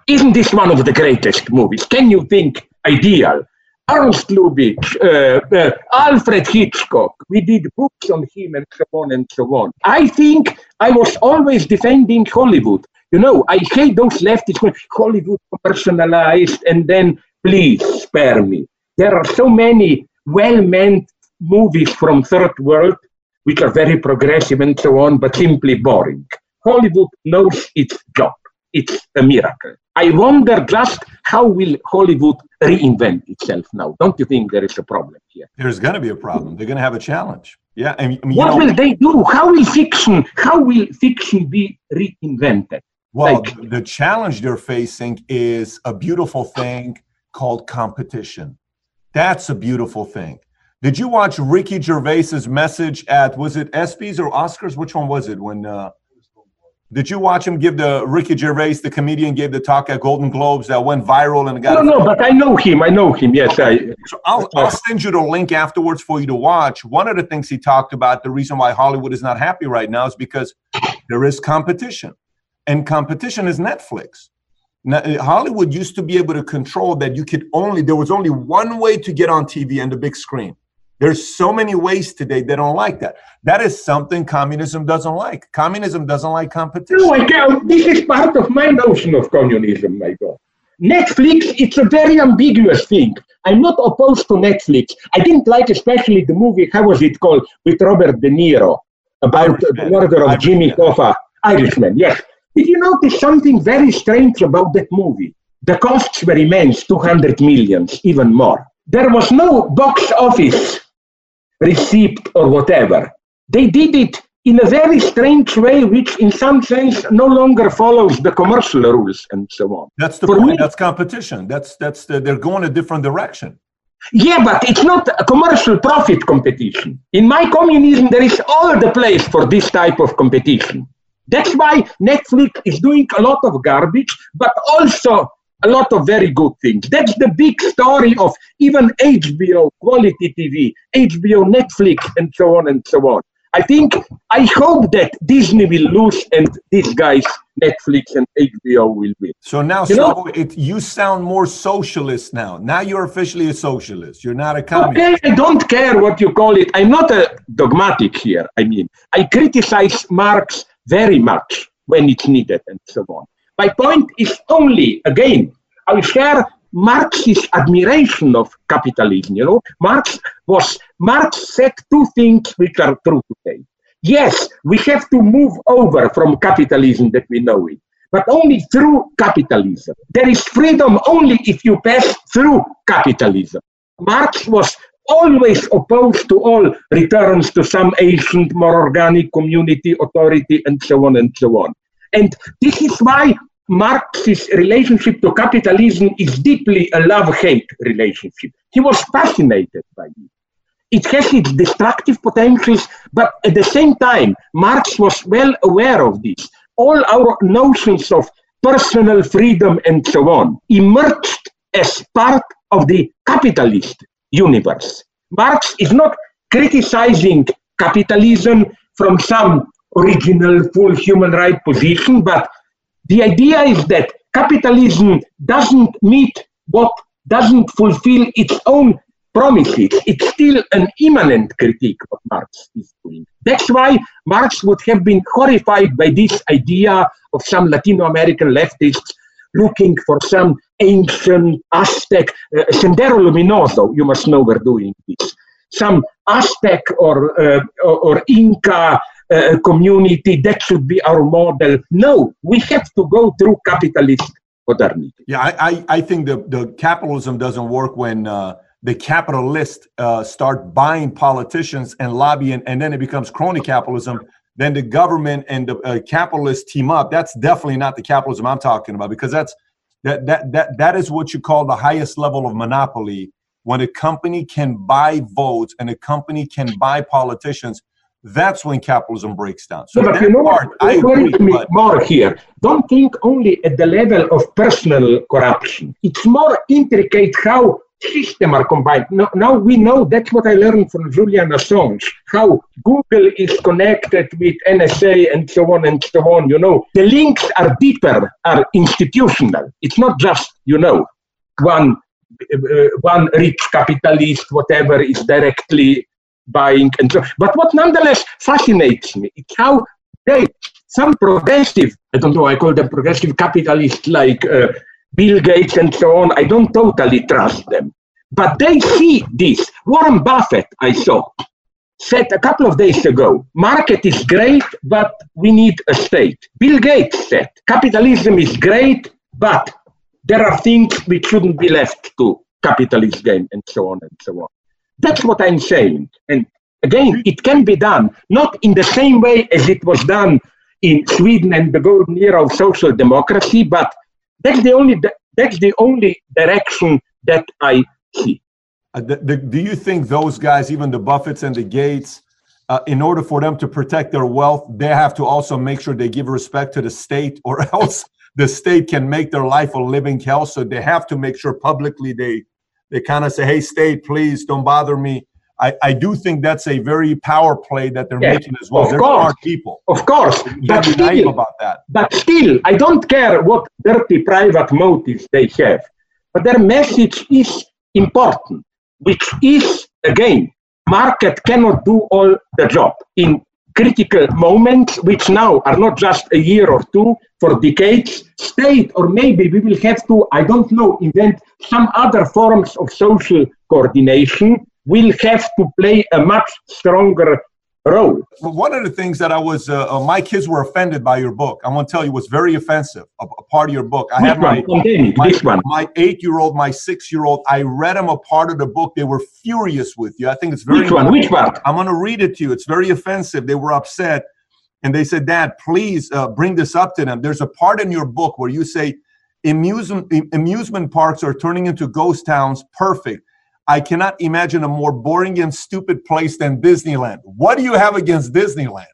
Speaker 4: Isn't this one of the greatest movies? Can you think ideal? Ernst Lubitsch, uh, uh, Alfred Hitchcock. We did books on him and so on and so on. I think I was always defending Hollywood. You know, I hate those leftists Hollywood personalized and then please spare me. There are so many well-meant movies from third world which are very progressive and so on, but simply boring. Hollywood knows its job. It's a miracle. I wonder just how will Hollywood reinvent itself now? Don't you think there is a problem here?
Speaker 3: There's going to be a problem. They're going to have a challenge. Yeah. I mean,
Speaker 4: what know, will they do? How will fiction? How will fiction be reinvented?
Speaker 3: Well, like, the challenge they're facing is a beautiful thing called competition. That's a beautiful thing. Did you watch Ricky Gervais's message at was it ESPYS or Oscars? Which one was it? When uh, did you watch him give the Ricky Gervais, the comedian, gave the talk at Golden Globes that went viral and got?
Speaker 4: No, no, but I know him. I know him. Yes, I.
Speaker 3: So I'll, I'll send you the link afterwards for you to watch. One of the things he talked about, the reason why Hollywood is not happy right now, is because there is competition, and competition is Netflix. Now, uh, Hollywood used to be able to control that you could only, there was only one way to get on TV and the big screen. There's so many ways today they don't like that. That is something communism doesn't like. Communism doesn't like competition.
Speaker 4: No, I can't. This is part of my notion of communism, my God. Netflix, it's a very ambiguous thing. I'm not opposed to Netflix. I didn't like especially the movie, how was it called, with Robert De Niro, about Irishman. the murder of Irishman. Jimmy Hoffa. Irishman, yes. Did you notice something very strange about that movie? The costs were immense, 200 millions, even more. There was no box office receipt or whatever. They did it in a very strange way, which in some sense no longer follows the commercial rules and so on.
Speaker 3: That's the For point. Me, that's competition. That's that's the, they're going a different direction.
Speaker 4: Yeah, but it's not a commercial profit competition. In my communism, there is all the place for this type of competition. That's why Netflix is doing a lot of garbage, but also a lot of very good things. That's the big story of even HBO, quality TV, HBO, Netflix, and so on and so on. I think, I hope that Disney will lose and these guys, Netflix and HBO, will win.
Speaker 3: So now, you, so it, you sound more socialist now. Now you're officially a socialist. You're not a communist.
Speaker 4: Okay, I don't care what you call it. I'm not a dogmatic here. I mean, I criticize Marx very much when it's needed and so on. My point is only, again, I share Marx's admiration of capitalism. You know, Marx was Marx said two things which are true today. Yes, we have to move over from capitalism that we know it, but only through capitalism. There is freedom only if you pass through capitalism. Marx was always opposed to all returns to some ancient, more organic community authority, and so on and so on. And this is why Marx's relationship to capitalism is deeply a love hate relationship. He was fascinated by it. It has its destructive potentials, but at the same time, Marx was well aware of this. All our notions of personal freedom and so on emerged as part of the capitalist universe. Marx is not criticizing capitalism from some original full human right position, but the idea is that capitalism doesn't meet what doesn't fulfill its own promises. It's still an immanent critique what Marx is doing. That's why Marx would have been horrified by this idea of some Latino American leftists looking for some ancient Aztec, uh, Sendero Luminoso, you must know we're doing this, some Aztec or, uh, or Inca uh, community, that should be our model. No, we have to go through capitalist modernity.
Speaker 3: Yeah, I, I, I think the, the capitalism doesn't work when uh, the capitalists uh, start buying politicians and lobbying, and then it becomes crony capitalism. Then the government and the uh, capitalists team up. That's definitely not the capitalism I'm talking about because that's that that that that is what you call the highest level of monopoly. When a company can buy votes and a company can buy politicians, that's when capitalism breaks down.
Speaker 4: So, but you know part, what? I agree, but... more here. Don't think only at the level of personal corruption. It's more intricate how systems are combined. Now, now we know that's what I learned from Julian Assange, how Google is connected with NSA and so on and so on. You know, the links are deeper, are institutional. It's not just, you know, one one rich capitalist, whatever, is directly buying and so. But what nonetheless fascinates me is how they, some progressive, I don't know, I call them progressive capitalists like uh, Bill Gates and so on, I don't totally trust them. But they see this. Warren Buffett, I saw, said a couple of days ago, market is great, but we need a state. Bill Gates said, capitalism is great, but there are things which shouldn't be left to capitalist game and so on and so on. That's what I'm saying. And again, it can be done, not in the same way as it was done in Sweden and the golden era of social democracy, but that's the only that's the only direction that I see.
Speaker 3: Uh, the, the, do you think those guys, even the Buffetts and the Gates, uh, in order for them to protect their wealth, they have to also make sure they give respect to the state, or else the state can make their life a living hell. So they have to make sure publicly they they kind of say, "Hey, state, please don't bother me." I, I do think that's a very power play that they're yeah, making as well. They're course, smart people.
Speaker 4: Of course, but still, about that. But still, I don't care what dirty private motives they have, but their message is important, which is again, market cannot do all the job in critical moments, which now are not just a year or two, for decades, state, or maybe we will have to, I don't know, invent some other forms of social coordination, will have to play a much stronger
Speaker 3: One of the things that I was, uh, uh, my kids were offended by your book. I want to tell you was very offensive. A, a part of your book. I
Speaker 4: Which had my,
Speaker 3: one? my, one. my eight-year-old, my six-year-old. I read them a part of the book. They were furious with you. I think it's very.
Speaker 4: Which one? Which one?
Speaker 3: I'm going to read it to you. It's very offensive. They were upset, and they said, "Dad, please uh, bring this up to them." There's a part in your book where you say. Amusement, amusement parks are turning into ghost towns. Perfect I cannot imagine a more boring and stupid place than Disneyland. What do you have against Disneyland?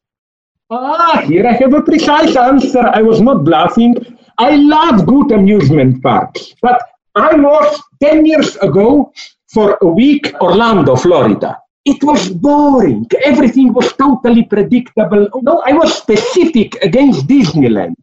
Speaker 4: Ah, here I have a precise answer. I was not bluffing. I love good amusement parks, but I was 10 years ago for a week Orlando, Florida. It was boring. Everything was totally predictable. No, I was specific against Disneyland.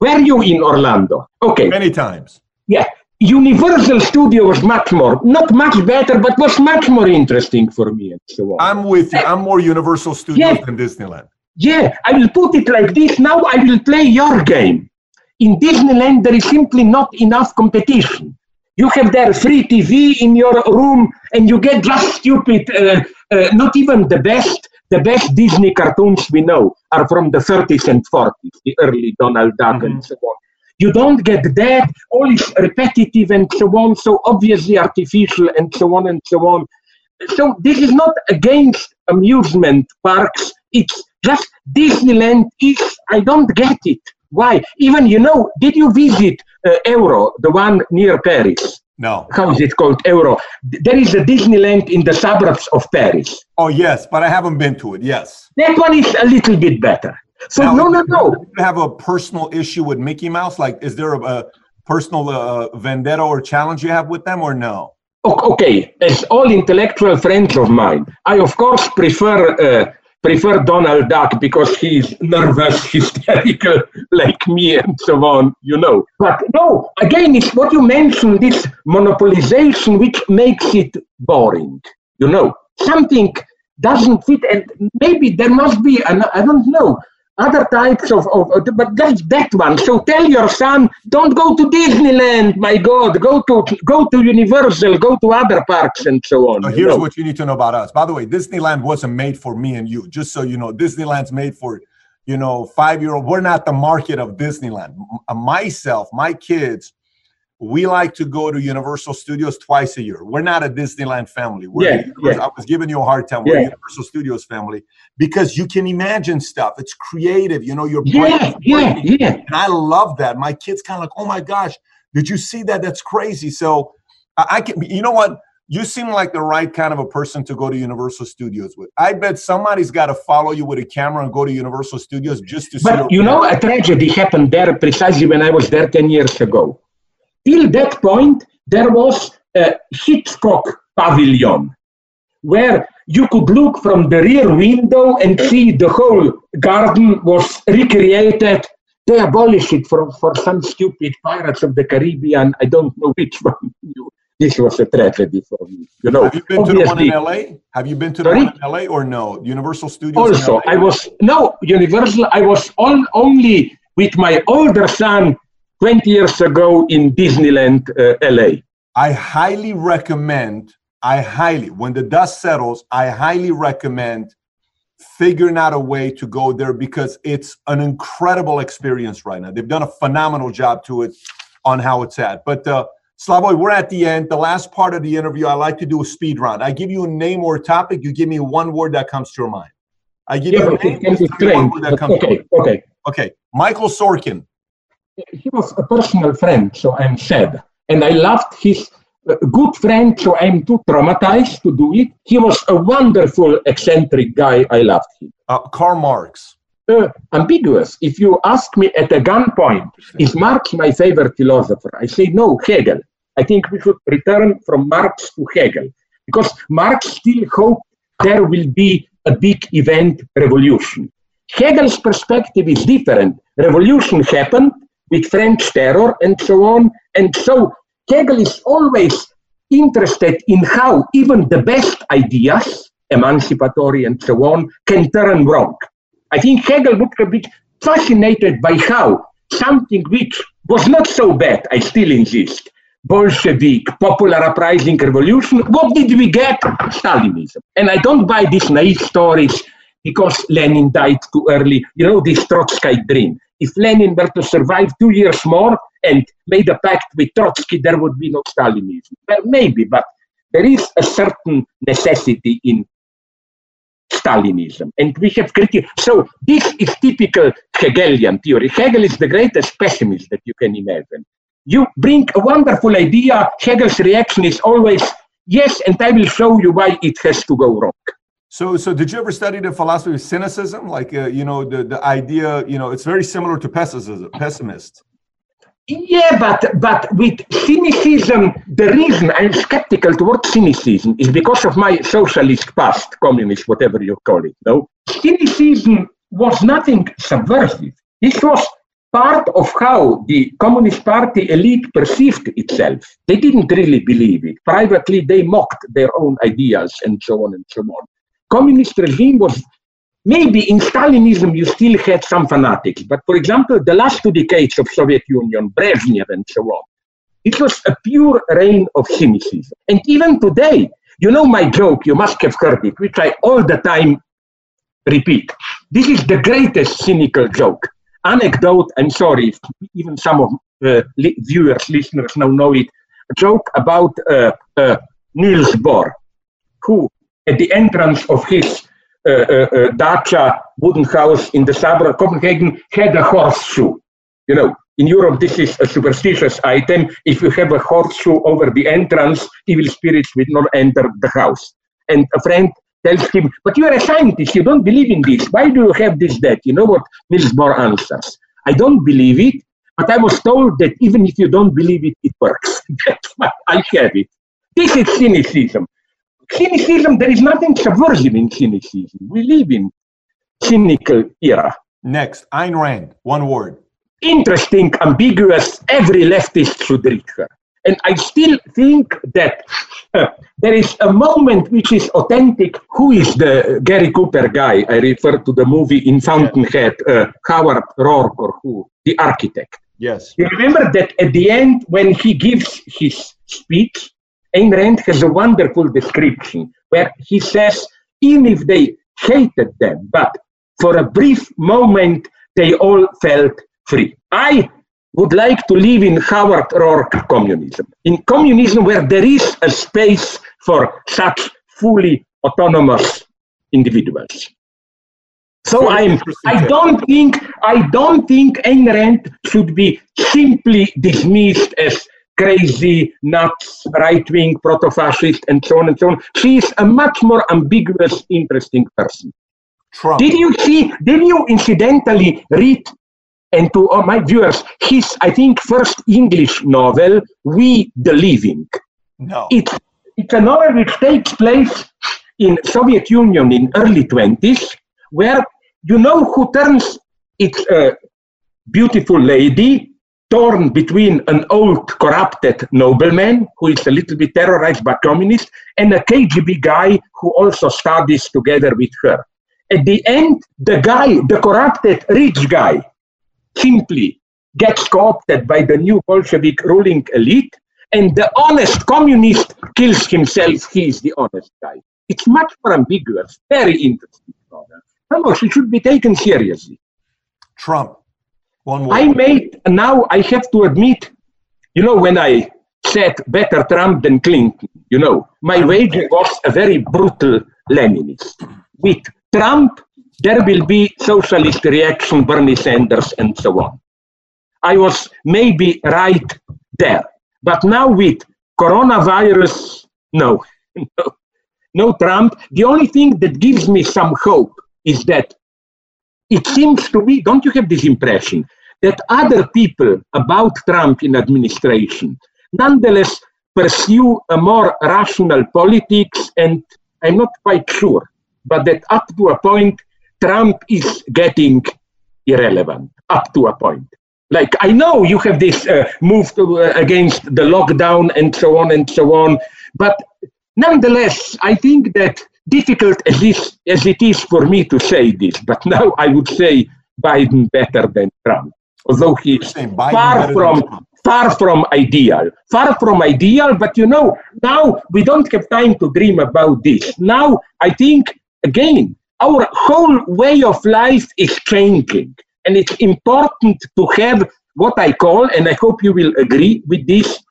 Speaker 4: Were you in Orlando? Okay.
Speaker 3: Many times.
Speaker 4: Yeah. Universal Studio was much more, not much better, but was much more interesting for me and so on.
Speaker 3: I'm with you. I'm more Universal Studio yeah. than Disneyland.
Speaker 4: Yeah, I will put it like this. Now I will play your game. In Disneyland, there is simply not enough competition. You have there free TV in your room, and you get just stupid, uh, uh, not even the best. The best Disney cartoons we know are from the 30s and 40s, the early Donald Duck mm-hmm. and so on. You don't get that. All is repetitive and so on, so obviously artificial and so on and so on. So this is not against amusement parks. It's just Disneyland is, I don't get it. Why? Even, you know, did you visit uh, Euro, the one near Paris?
Speaker 3: No.
Speaker 4: How is it called? Euro. There is a Disneyland in the suburbs of Paris.
Speaker 3: Oh, yes, but I haven't been to it. Yes.
Speaker 4: That one is a little bit better. So now, no, no, no.
Speaker 3: Have a personal issue with Mickey Mouse? Like, is there a, a personal uh, vendetta or challenge you have with them, or no?
Speaker 4: Okay, as all intellectual friends of mine, I of course prefer uh, prefer Donald Duck because he's nervous, hysterical, like me, and so on. You know. But no, again, it's what you mentioned: this monopolization, which makes it boring. You know, something doesn't fit. And maybe there must be, an, I don't know, other types of, of, but that's that one. So tell your son, don't go to Disneyland, my God, go to go to Universal, go to other parks and so on.
Speaker 3: So here's know? what you need to know about us. By the way, Disneyland wasn't made for me and you. Just so you know, Disneyland's made for you know five year old. We're not the market of Disneyland. Uh, myself, my kids we like to go to Universal Studios twice a year. We're not a Disneyland family. We're
Speaker 4: yeah, yeah.
Speaker 3: I was giving you a hard time. We're yeah. Universal Studios family because you can imagine stuff. It's creative. You know, your brain.
Speaker 4: yeah, yeah, yeah.
Speaker 3: And I love that. My kids kind of like, oh my gosh, did you see that? That's crazy. So I can. You know what? You seem like the right kind of a person to go to Universal Studios with. I bet somebody's got to follow you with a camera and go to Universal Studios just to
Speaker 4: but see. But you know, a tragedy happened there precisely when I was there ten years ago Till that point, there was a Hitchcock pavilion where you could look from the rear window and see the whole garden was recreated. They abolished it for, for some stupid Pirates of the Caribbean. I don't know which one. This was a tragedy for me. You know,
Speaker 3: have you been to the one in LA? Have you been to the Sorry? one in LA or no? Universal Studios.
Speaker 4: Also, I was no Universal. I was on, only with my older son 20 years ago in Disneyland, uh, LA.
Speaker 3: I highly recommend, I highly, when the dust settles, I highly recommend figuring out a way to go there because it's an incredible experience right now. They've done a phenomenal job to it on how it's at. But uh, Slavoj, we're at the end. The last part of the interview, I like to do a speed round. I give you a name or a topic. You give me one word that comes to your mind. I give yeah, you a name. One word that comes
Speaker 4: okay, okay.
Speaker 3: Okay. Michael Sorkin
Speaker 4: he was a personal friend, so I'm sad. And I loved his uh, good friend, so I'm too traumatized to do it. He was a wonderful, eccentric guy. I loved him.
Speaker 3: Uh, Karl Marx.
Speaker 4: Uh, ambiguous. If you ask me at a gunpoint, is Marx my favorite philosopher? I say no, Hegel. I think we should return from Marx to Hegel because Marx still hoped there will be a big event revolution. Hegel's perspective is different. Revolution happened, with French terror and so on. And so Hegel is always interested in how even the best ideas, emancipatory and so on, can turn wrong. I think Hegel would have been fascinated by how something which was not so bad, I still insist, Bolshevik, popular uprising revolution, what did we get? Stalinism. And I don't buy these naive stories because Lenin died too early, you know, this Trotsky dream if Lenin were to survive two years more and made a pact with Trotsky, there would be no Stalinism. Well, maybe, but there is a certain necessity in Stalinism. And we have critical. So this is typical Hegelian theory. Hegel is the greatest pessimist that you can imagine. You bring a wonderful idea, Hegel's reaction is always, yes, and I will show you why it has to go wrong.
Speaker 3: So, so did you ever study the philosophy of cynicism? Like, uh, you know, the, the idea, you know, it's very similar to pessimism. Pessimist.
Speaker 4: Yeah, but but with cynicism, the reason I'm skeptical towards cynicism is because of my socialist past, communist, whatever you call it. No, cynicism was nothing subversive. This was part of how the Communist Party elite perceived itself. They didn't really believe it. Privately, they mocked their own ideas and so on and so on communist regime was maybe in Stalinism you still had some fanatics, but for example, the last two decades of Soviet Union, Brezhnev and so on, it was a pure reign of cynicism. And even today, you know my joke, you must have heard it, which I all the time repeat. This is the greatest cynical joke. Anecdote, I'm sorry, even some of uh, li- viewers, listeners now know it. A joke about uh, uh, Niels Bohr, who at the entrance of his uh, uh, uh, dacha wooden house in the suburb of Copenhagen had a horseshoe. You know, in Europe, this is a superstitious item. If you have a horseshoe over the entrance, evil spirits will not enter the house. And a friend tells him, But you are a scientist, you don't believe in this. Why do you have this debt? You know what Niels Bohr answers? I don't believe it, but I was told that even if you don't believe it, it works. That's why I have it. This is cynicism cynicism, there is nothing subversive in cynicism. We live in cynical era.
Speaker 3: Next, Ayn Rand, one word.
Speaker 4: Interesting, ambiguous, every leftist should read her. And I still think that uh, there is a moment which is authentic. Who is the Gary Cooper guy? I refer to the movie in Fountainhead, uh, Howard Roark or who? The architect.
Speaker 3: Yes.
Speaker 4: You remember that at the end, when he gives his speech, Ayn Rand has a wonderful description where he says, even if they hated them, but for a brief moment, they all felt free. I would like to live in Howard Roark communism, in communism where there is a space for such fully autonomous individuals. So I'm, I don't think, I don't think Ayn Rand should be simply dismissed as crazy, nuts, right-wing, proto-fascist, and so on and so on. She is a much more ambiguous, interesting person.
Speaker 3: Trump.
Speaker 4: Did you see? Did you incidentally read? And to all my viewers, his I think first English novel, We the Living.
Speaker 3: No.
Speaker 4: It's it's a novel which takes place in Soviet Union in early 20s, where you know who turns its a uh, beautiful lady torn between an old corrupted nobleman who is a little bit terrorized by communists and a KGB guy who also studies together with her. At the end, the guy, the corrupted rich guy, simply gets co-opted by the new Bolshevik ruling elite, and the honest communist kills himself. He is the honest guy. It's much more ambiguous, very interesting. No, she should be taken seriously.
Speaker 3: Trump. One more.
Speaker 4: I made, now I have to admit, you know, when I said better Trump than Clinton, you know, my wager was a very brutal Leninist. With Trump, there will be socialist reaction, Bernie Sanders, and so on. I was maybe right there. But now with coronavirus, no, no, Trump. The only thing that gives me some hope is that it seems to me, don't you have this impression, that other people about Trump in administration nonetheless pursue a more rational politics and I'm not quite sure, but that up to a point, Trump is getting irrelevant, up to a point. Like, I know you have this uh, move to, uh, against the lockdown and so on and so on, but nonetheless, I think that difficult as, this, as it is for me to say this, but now I would say Biden better than Trump, although he is far from far from ideal, far from ideal. But you know, now we don't have time to dream about this. Now I think again, our whole way of life is changing, and it's important to have what I call, and I hope you will agree with this,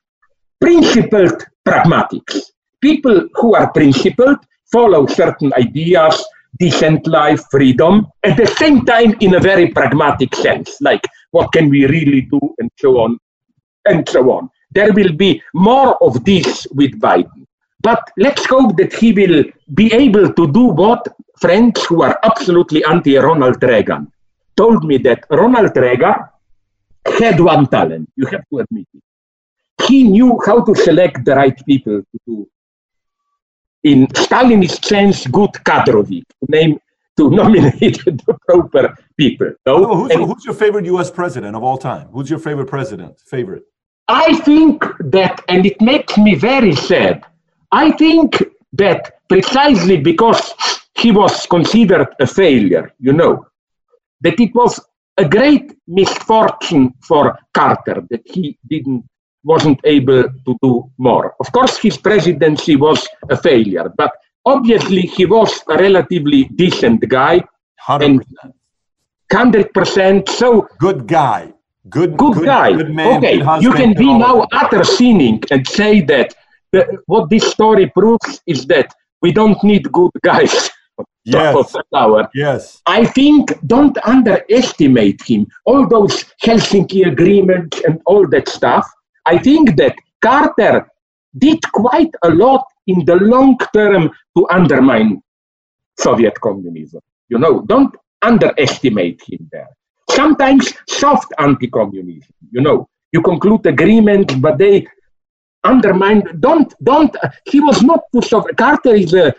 Speaker 4: principled pragmatics. People who are principled follow certain ideas, decent life, freedom, at the same time in a very pragmatic sense, like what can we really do and so on and so on. There will be more of this with Biden. But let's hope that he will be able to do what friends who are absolutely anti Ronald Reagan told me that Ronald Reagan had one talent, you have to admit it. He knew how to select the right people to do in Stalinist sense, good kadrovik, name to nominate the proper people. No?
Speaker 3: Who's, who's, your favorite U.S. president of all time? Who's your favorite president? Favorite?
Speaker 4: I think that, and it makes me very sad. I think that precisely because he was considered a failure, you know, that it was a great misfortune for Carter that he didn't wasn't able to do more. Of course, his presidency was a failure, but obviously he was a relatively decent guy.
Speaker 3: 100%.
Speaker 4: 100%. So
Speaker 3: good guy. Good,
Speaker 4: good, good guy.
Speaker 3: Good man,
Speaker 4: okay,
Speaker 3: good
Speaker 4: you can be now utter cynic and say that the, what this story proves is that we don't need good guys.
Speaker 3: Yes.
Speaker 4: Tower.
Speaker 3: Yes.
Speaker 4: I think don't underestimate him. All those Helsinki agreements and all that stuff. I think that Carter did quite a lot in the long term to undermine Soviet communism. You know, don't underestimate him there. Sometimes soft anti-communism, you know, you conclude agreements, but they undermine. Don't, don't. He was not too soft. Carter is a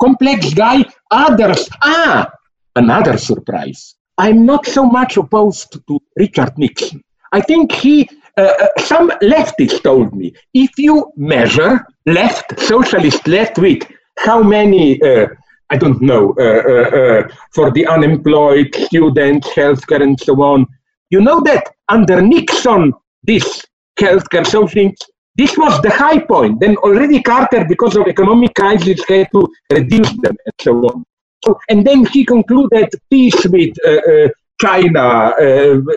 Speaker 4: complex guy. Others, ah, another surprise. I'm not so much opposed to Richard Nixon. I think he uh, uh, some leftists told me if you measure left, socialist left with how many, uh, I don't know, uh, uh, uh, for the unemployed, students, healthcare, and so on, you know that under Nixon, this healthcare, social this was the high point. Then already Carter, because of economic crisis, had to reduce them and so on. So, and then he concluded peace with China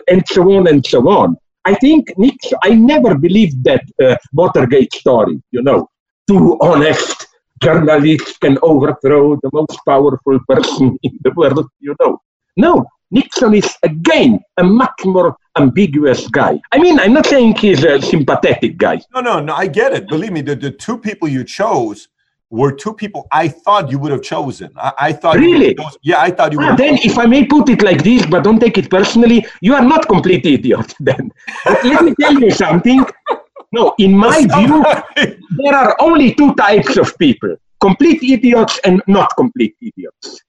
Speaker 4: and so on and so on. I think Nixon, I never believed that uh, Watergate story, you know, two honest journalists can overthrow the most powerful person in the world, you know. No, Nixon is again a much more ambiguous guy. I mean, I'm not saying he's a sympathetic guy.
Speaker 3: No, no, no, I get it. Believe me, the, the two people you chose were two people I thought you would have chosen. I, I thought
Speaker 4: really,
Speaker 3: chose, yeah, I thought you would.
Speaker 4: Ah, then, chosen. if I may put it like this, but don't take it personally, you are not complete idiot. Then, but let me tell you something. No, in my view, there are only two types of people: complete idiots and not complete idiots.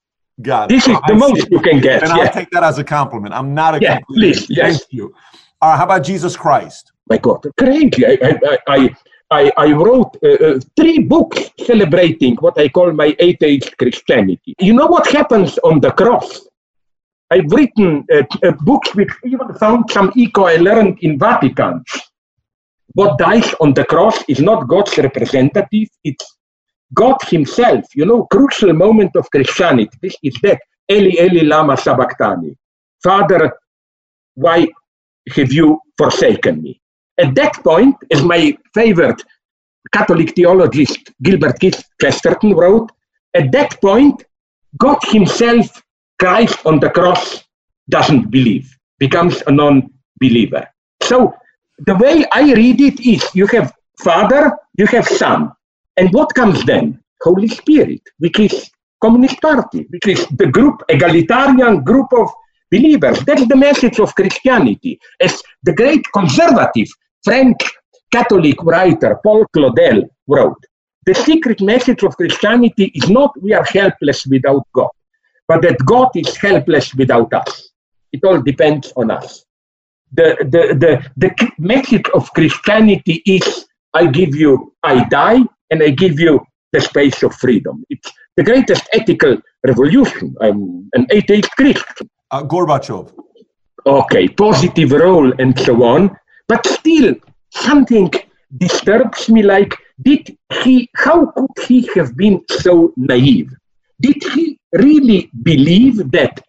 Speaker 3: Got
Speaker 4: it. This is the most you can get.
Speaker 3: And yeah. I'll take that as a compliment. I'm not a
Speaker 4: yeah,
Speaker 3: complete
Speaker 4: please. Yes.
Speaker 3: Thank you. All right, how about Jesus Christ?
Speaker 4: My God, crazy. I, I, I, I, I wrote uh, uh, three books celebrating what I call my atheist Christianity. You know what happens on the cross? I've written uh, uh, books which even found some echo I learned in Vatican. What dies on the cross is not God's representative, it's God Himself. You know, crucial moment of Christianity this is that Eli Eli Lama Sabachthani. Father, why have you forsaken me? At that point, as my favorite Catholic theologist Gilbert Keith Chesterton wrote, at that point, God Himself, Christ on the cross, doesn't believe, becomes a non believer. So, the way I read it is you have Father, you have Son. And what comes then? Holy Spirit, which is Communist Party, which is the group, egalitarian group of believers. That's the message of Christianity. As the great conservative French Catholic writer Paul Claudel wrote, the secret message of Christianity is not we are helpless without God, but that God is helpless without us. It all depends on us. The, the, the, the message of Christianity is I give you, I die, and I give you the space of freedom. It's the greatest ethical revolution. I'm an atheist Christian.
Speaker 3: Uh, Gorbachev.
Speaker 4: Okay, positive role and so on. But still, something disturbs me like, did he, how could he have been so naive? Did he really believe that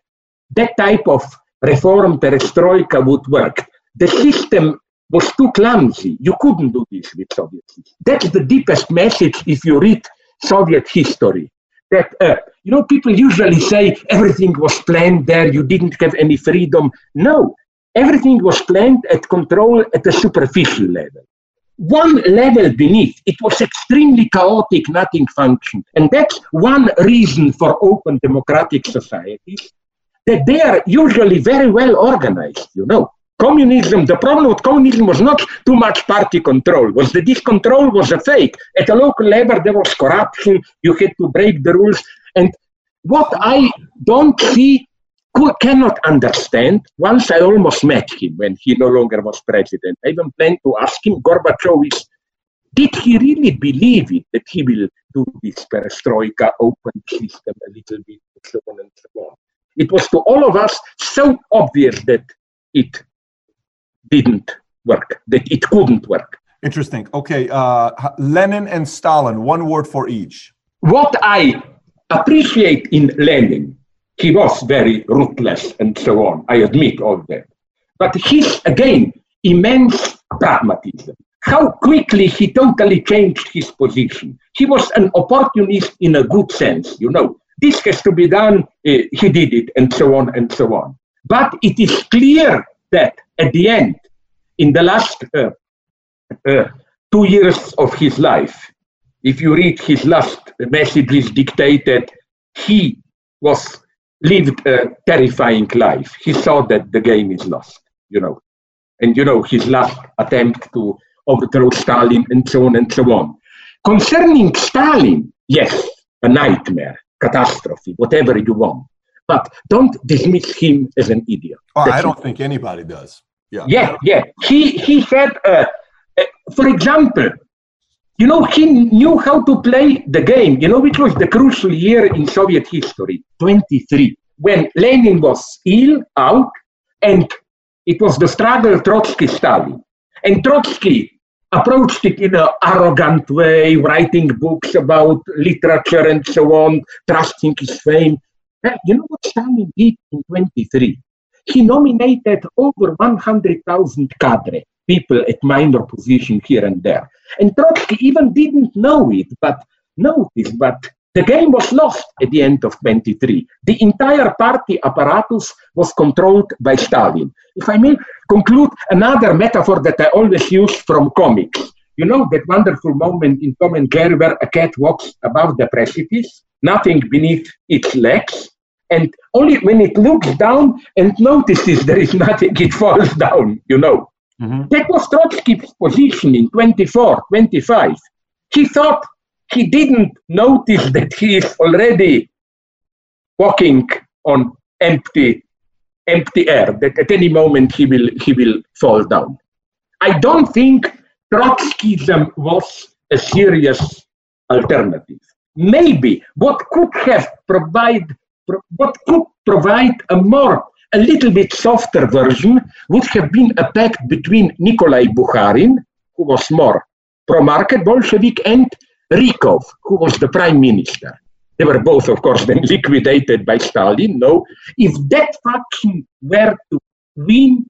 Speaker 4: that type of reform perestroika would work? The system was too clumsy. You couldn't do this with Soviet system. That's the deepest message if you read Soviet history. That, uh, you know, people usually say everything was planned there, you didn't have any freedom. No, Everything was planned at control at a superficial level. One level beneath, it was extremely chaotic, nothing functioned. And that's one reason for open democratic societies, that they are usually very well organized, you know. Communism, the problem with communism was not too much party control, was that this control was a fake. At a local level, there was corruption, you had to break the rules. And what I don't see cannot understand. Once I almost met him when he no longer was president. I even planned to ask him, Gorbachev is, did he really believe it that he will do this perestroika, open system a little bit, and so on and so on? It was to all of us so obvious that it didn't work, that it couldn't work.
Speaker 3: Interesting. Okay, uh, Lenin and Stalin, one word for each.
Speaker 4: What I appreciate in Lenin he was very ruthless and so on. I admit all that. But his, again, immense pragmatism, how quickly he totally changed his position. He was an opportunist in a good sense, you know. This has to be done, uh, he did it, and so on and so on. But it is clear that at the end, in the last uh, uh, two years of his life, if you read his last messages dictated, he was lived a terrifying life. He saw that the game is lost, you know. And, you know, his last attempt to overthrow Stalin and so on and so on. Concerning Stalin, yes, a nightmare, catastrophe, whatever you want. But don't dismiss him as an idiot.
Speaker 3: Oh, I don't it. think anybody does. Yeah.
Speaker 4: Yeah, yeah. He he said, uh, uh, for example, you know, he knew how to play the game. You know, which was the crucial year in Soviet history, 23, when Lenin was ill, out, and it was the struggle Trotsky-Stalin. And Trotsky approached it in an arrogant way, writing books about literature and so on, trusting his fame. And you know what Stalin did in 23? He nominated over 100,000 cadre, people at minor position here and there. And Trotsky even didn't know it, but noticed, but the game was lost at the end of 23. The entire party apparatus was controlled by Stalin. If I may conclude another metaphor that I always use from comics. You know that wonderful moment in Tom and Jerry where a cat walks above the precipice, nothing beneath its legs, and only when it looks down and notices there is nothing, it falls down, you know. Mm-hmm. That was Trotsky's position in 24, 25. He thought he didn't notice that he is already walking on empty empty air that at any moment he will he will fall down. I don't think trotskyism was a serious alternative. Maybe what could have provide what could provide a more a little bit softer version would have been a pact between nikolai bukharin who was more pro-market bolshevik and Rykov, who was the prime minister. They were both, of course, then liquidated by Stalin. No, if that faction were to win,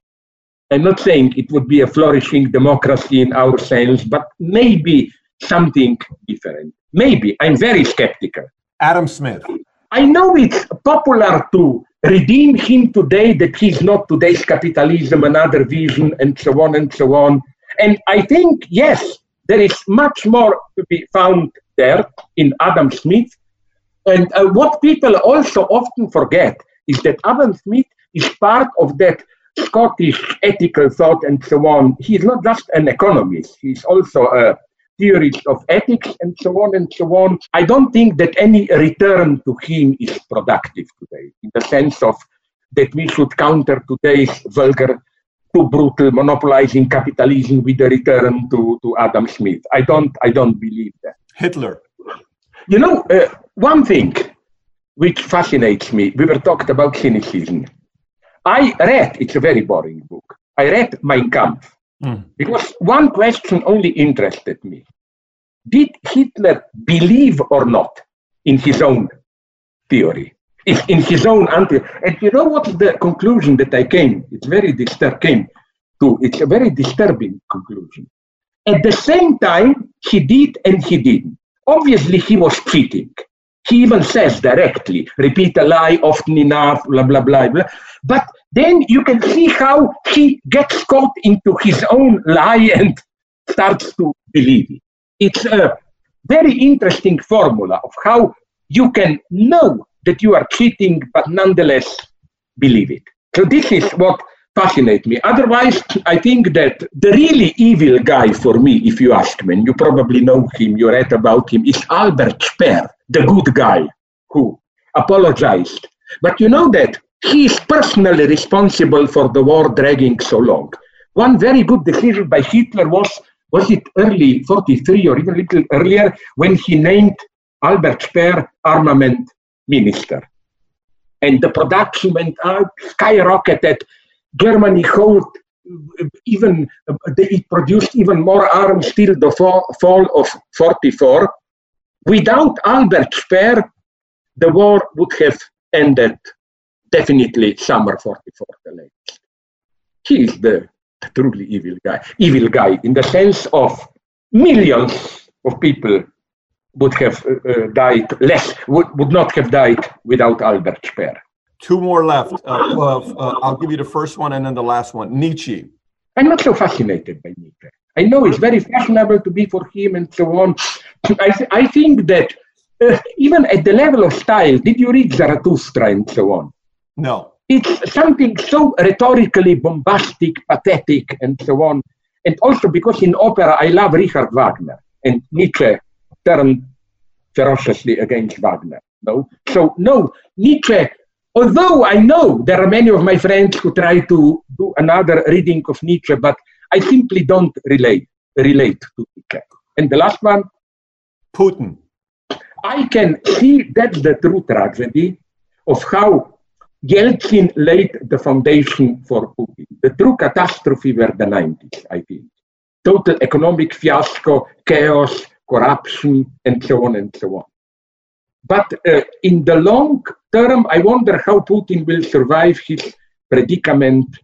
Speaker 4: I'm not saying it would be a flourishing democracy in our sense, but maybe something different. Maybe. I'm very skeptical.
Speaker 3: Adam Smith.
Speaker 4: I know it's popular to redeem him today that he's not today's capitalism, another vision, and so on and so on. And I think, yes, there is much more to be found there in Adam Smith. And uh, what people also often forget is that Adam Smith is part of that Scottish ethical thought and so on. He's not just an economist, he's also a theorist of ethics and so on and so on. I don't think that any return to him is productive today, in the sense of that we should counter today's vulgar too brutal, monopolizing capitalism with a return to, to Adam Smith. I don't, I don't believe that.
Speaker 3: Hitler.
Speaker 4: You know, uh, one thing which fascinates me, we were talking about cynicism. I read, it's a very boring book, I read Mein Kampf mm. because one question only interested me. Did Hitler believe or not in his own theory? In his own anti. And you know what the conclusion that I came? It's very disturbing to. It's a very disturbing conclusion. At the same time, he did and he didn't. Obviously, he was cheating. He even says directly, repeat a lie often enough, blah, blah, blah, blah. But then you can see how he gets caught into his own lie and starts to believe it. It's a very interesting formula of how you can know that you are cheating, but nonetheless believe it. So this is what fascinates me. Otherwise, I think that the really evil guy for me, if you ask me, and you probably know him, you read about him, is Albert Speer, the good guy who apologized. But you know that he is personally responsible for the war dragging so long. One very good decision by Hitler was, was it early 43 or even a little earlier, when he named Albert Speer armament minister. And the production went out, skyrocketed. Germany hold even it produced even more arms till the fall, fall of 44. Without Albert Speer, the war would have ended definitely summer 44 the latest. He is the truly evil guy. Evil guy in the sense of millions of people would have uh, uh, died less, would, would not have died without Albert Speer.
Speaker 3: Two more left. Uh, uh, I'll give you the first one and then the last one. Nietzsche.
Speaker 4: I'm not so fascinated by Nietzsche. I know it's very fashionable to be for him and so on. I, th- I think that uh, even at the level of style, did you read Zarathustra and so on?
Speaker 3: No.
Speaker 4: It's something so rhetorically bombastic, pathetic, and so on. And also because in opera, I love Richard Wagner and Nietzsche turned ferociously against Wagner. No, so no, Nietzsche although I know there are many of my friends who try to do another reading of Nietzsche, but I simply don't relate relate to Nietzsche. And the last one,
Speaker 3: Putin.
Speaker 4: I can see that's the true tragedy of how Yeltsin laid the foundation for Putin. The true catastrophe were the 90s, I think. Total economic fiasco, chaos, corruption, and so on and so on. But uh, in the long term, I wonder how Putin will survive his predicament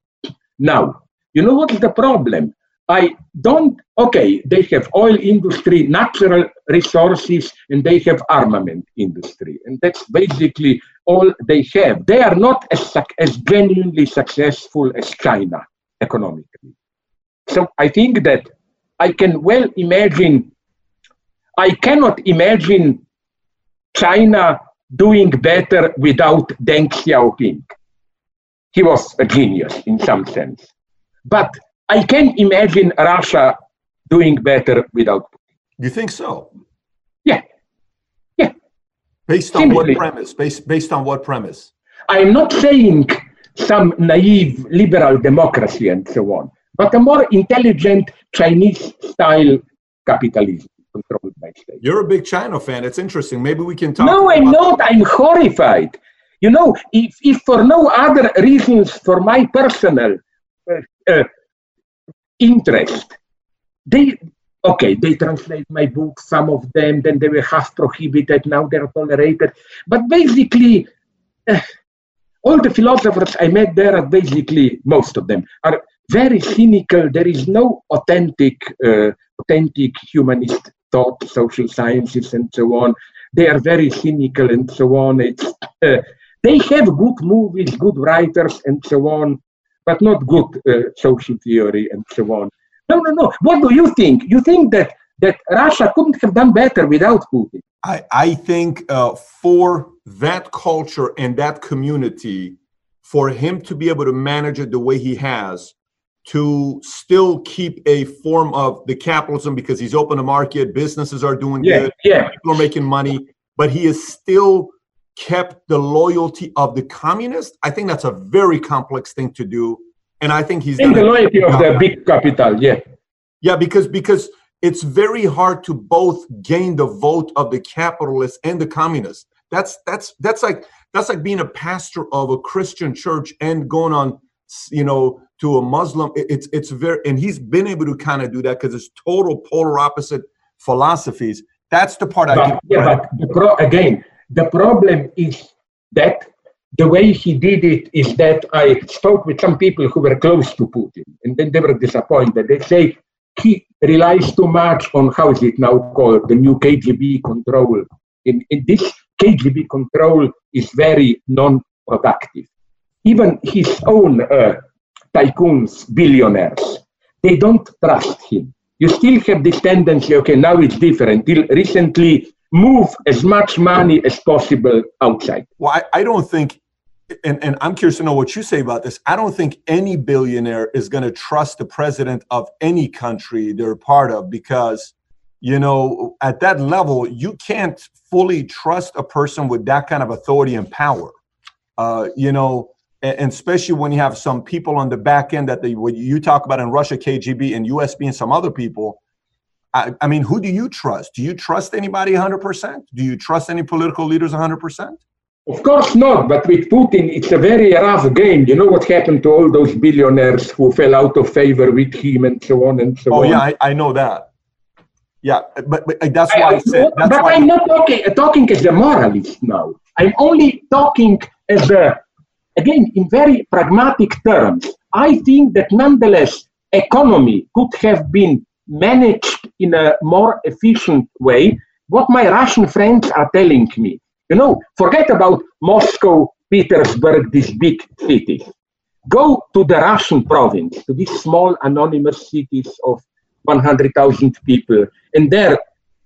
Speaker 4: now. You know what is the problem? I don't, okay, they have oil industry, natural resources, and they have armament industry. And that's basically all they have. They are not as, as genuinely successful as China economically. So I think that I can well imagine, I cannot imagine China doing better without Deng Xiaoping. He was a genius in some sense. But I can imagine Russia doing better without Putin.
Speaker 3: You think so?
Speaker 4: Yeah. Yeah.
Speaker 3: Based on Simply. what premise? Based, based on what premise?
Speaker 4: I'm not saying some naive liberal democracy and so on, but a more intelligent Chinese style capitalism controlled by state.
Speaker 3: You're a big China fan. It's interesting. Maybe we can talk.
Speaker 4: No, I'm not. I'm horrified. You know, if, if for no other reasons, for my personal uh, uh, interest. They okay, they translate my books, some of them, then they were half prohibited, now they're tolerated. But basically, uh, all the philosophers I met there are basically, most of them, are very cynical. There is no authentic, uh, authentic humanist thought, social sciences, and so on. They are very cynical and so on. It's, uh, they have good movies, good writers, and so on but not good uh, social theory and so on. No, no, no. What do you think? You think that that Russia couldn't have done better without Putin?
Speaker 3: I, I think uh, for that culture and that community, for him to be able to manage it the way he has, to still keep a form of the capitalism because he's open to market, businesses are doing
Speaker 4: yeah,
Speaker 3: good,
Speaker 4: yeah.
Speaker 3: people are making money, but he is still kept the loyalty of the communist, I think that's a very complex thing to do. And I think he's
Speaker 4: in the loyalty of the big capital, yeah.
Speaker 3: Yeah, because because it's very hard to both gain the vote of the capitalists and the communists. That's that's that's like that's like being a pastor of a Christian church and going on, you know, to a Muslim. It's it's very and he's been able to kind of do that because it's total polar opposite philosophies. That's the part
Speaker 4: but,
Speaker 3: I.
Speaker 4: Yeah, but the pro, again, the problem is that the way he did it is that I spoke with some people who were close to Putin, and then they were disappointed. They say he relies too much on how is it now called the new KGB control. In, in this KGB control is very non-productive. Even his own uh, tycoons, billionaires, they don't trust him. You still have this tendency. Okay, now it's different. Till recently, move as much money as possible outside.
Speaker 3: Well, I, I don't think, and, and I'm curious to know what you say about this. I don't think any billionaire is going to trust the president of any country they're part of because, you know, at that level, you can't fully trust a person with that kind of authority and power. Uh, you know, and, especially when you have some people on the back end that they, what you talk about in Russia, KGB and FSB and some other people, I, I mean, who do you trust? Do you trust anybody 100%? Do you trust any political leaders 100%?
Speaker 4: Of course not, but with Putin, it's a very rough game. You know what happened to all those billionaires who fell out of favor with him and so on and so
Speaker 3: oh,
Speaker 4: on.
Speaker 3: Oh, yeah, I, I, know that. Yeah, but, but that's why I, I said.
Speaker 4: but
Speaker 3: why
Speaker 4: I'm not talking, talking as a moralist now. I'm only talking as a, again, in very pragmatic terms. I think that nonetheless, economy could have been managed in a more efficient way what my Russian friends are telling me. You know, forget about Moscow, Petersburg, these big cities. Go to the Russian province, to these small anonymous cities of 100,000 people, and there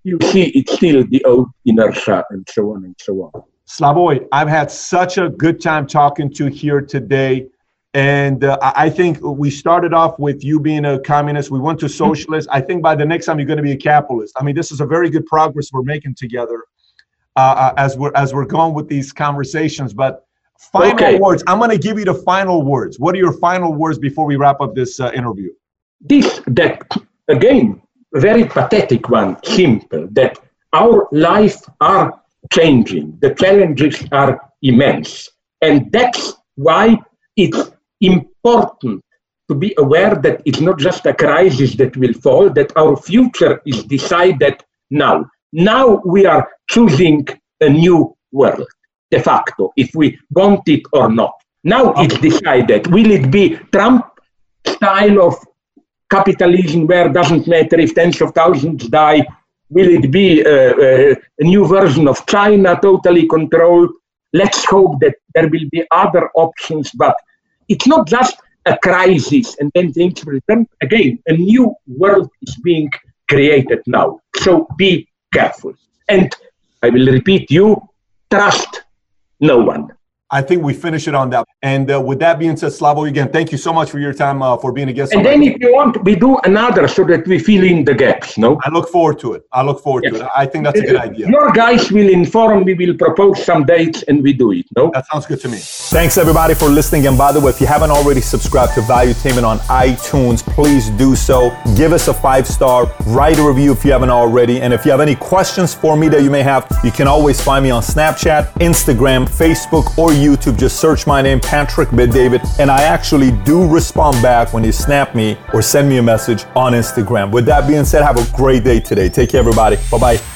Speaker 4: you see it's still the old inertia and so on and so on.
Speaker 3: Slavoj, I've had such a good time talking to you here today. And uh, I think we started off with you being a communist. We went to mm-hmm. socialist. I think by the next time you're going to be a capitalist. I mean, this is a very good progress we're making together uh, uh, as we're as we're going with these conversations. But Final
Speaker 4: Okay.
Speaker 3: words. I'm going to give you the final words. What are your final words before we wrap up this uh, interview?
Speaker 4: this that again very pathetic one simple that our life are changing. The challenges are immense. And that's why it's important to be aware that it's not just a crisis that will fall that our future is decided now. Now we are choosing a new world de facto if we want it or not. Now it's decided. Will it be trump style of capitalism where doesn't matter if tens of thousands die will it be uh, a new version of china totally controlled? Let's hope that there will be other options but it's not just a crisis and then things will turn. Again a new world is being created now so be careful. And i will repeat you trust no one
Speaker 3: I think we finish it on that. And uh, with that being said, Slavoj, again, thank you so much for your time uh, for being a guest.
Speaker 4: and then if you want we do another so that we fill in the gaps no
Speaker 3: I look forward to it. I look forward to it. I think that's a good idea.
Speaker 4: Your guys will inform, we will propose some dates and we do it, no?
Speaker 3: That sounds good to me.
Speaker 2: Thanks everybody for listening. And by the way, if you haven't already subscribed to Value Valuetainment on iTunes, please do so. Give us a five star, write a review if you haven't already. And if you have any questions for me that you may have, you can always find me on Snapchat, Instagram, Facebook, or YouTube. YouTube, just search my name, Patrick Bet David, and I actually do respond back when you snap me or send me a message on Instagram. With that being said, have a great day today. Take care, everybody. Bye bye.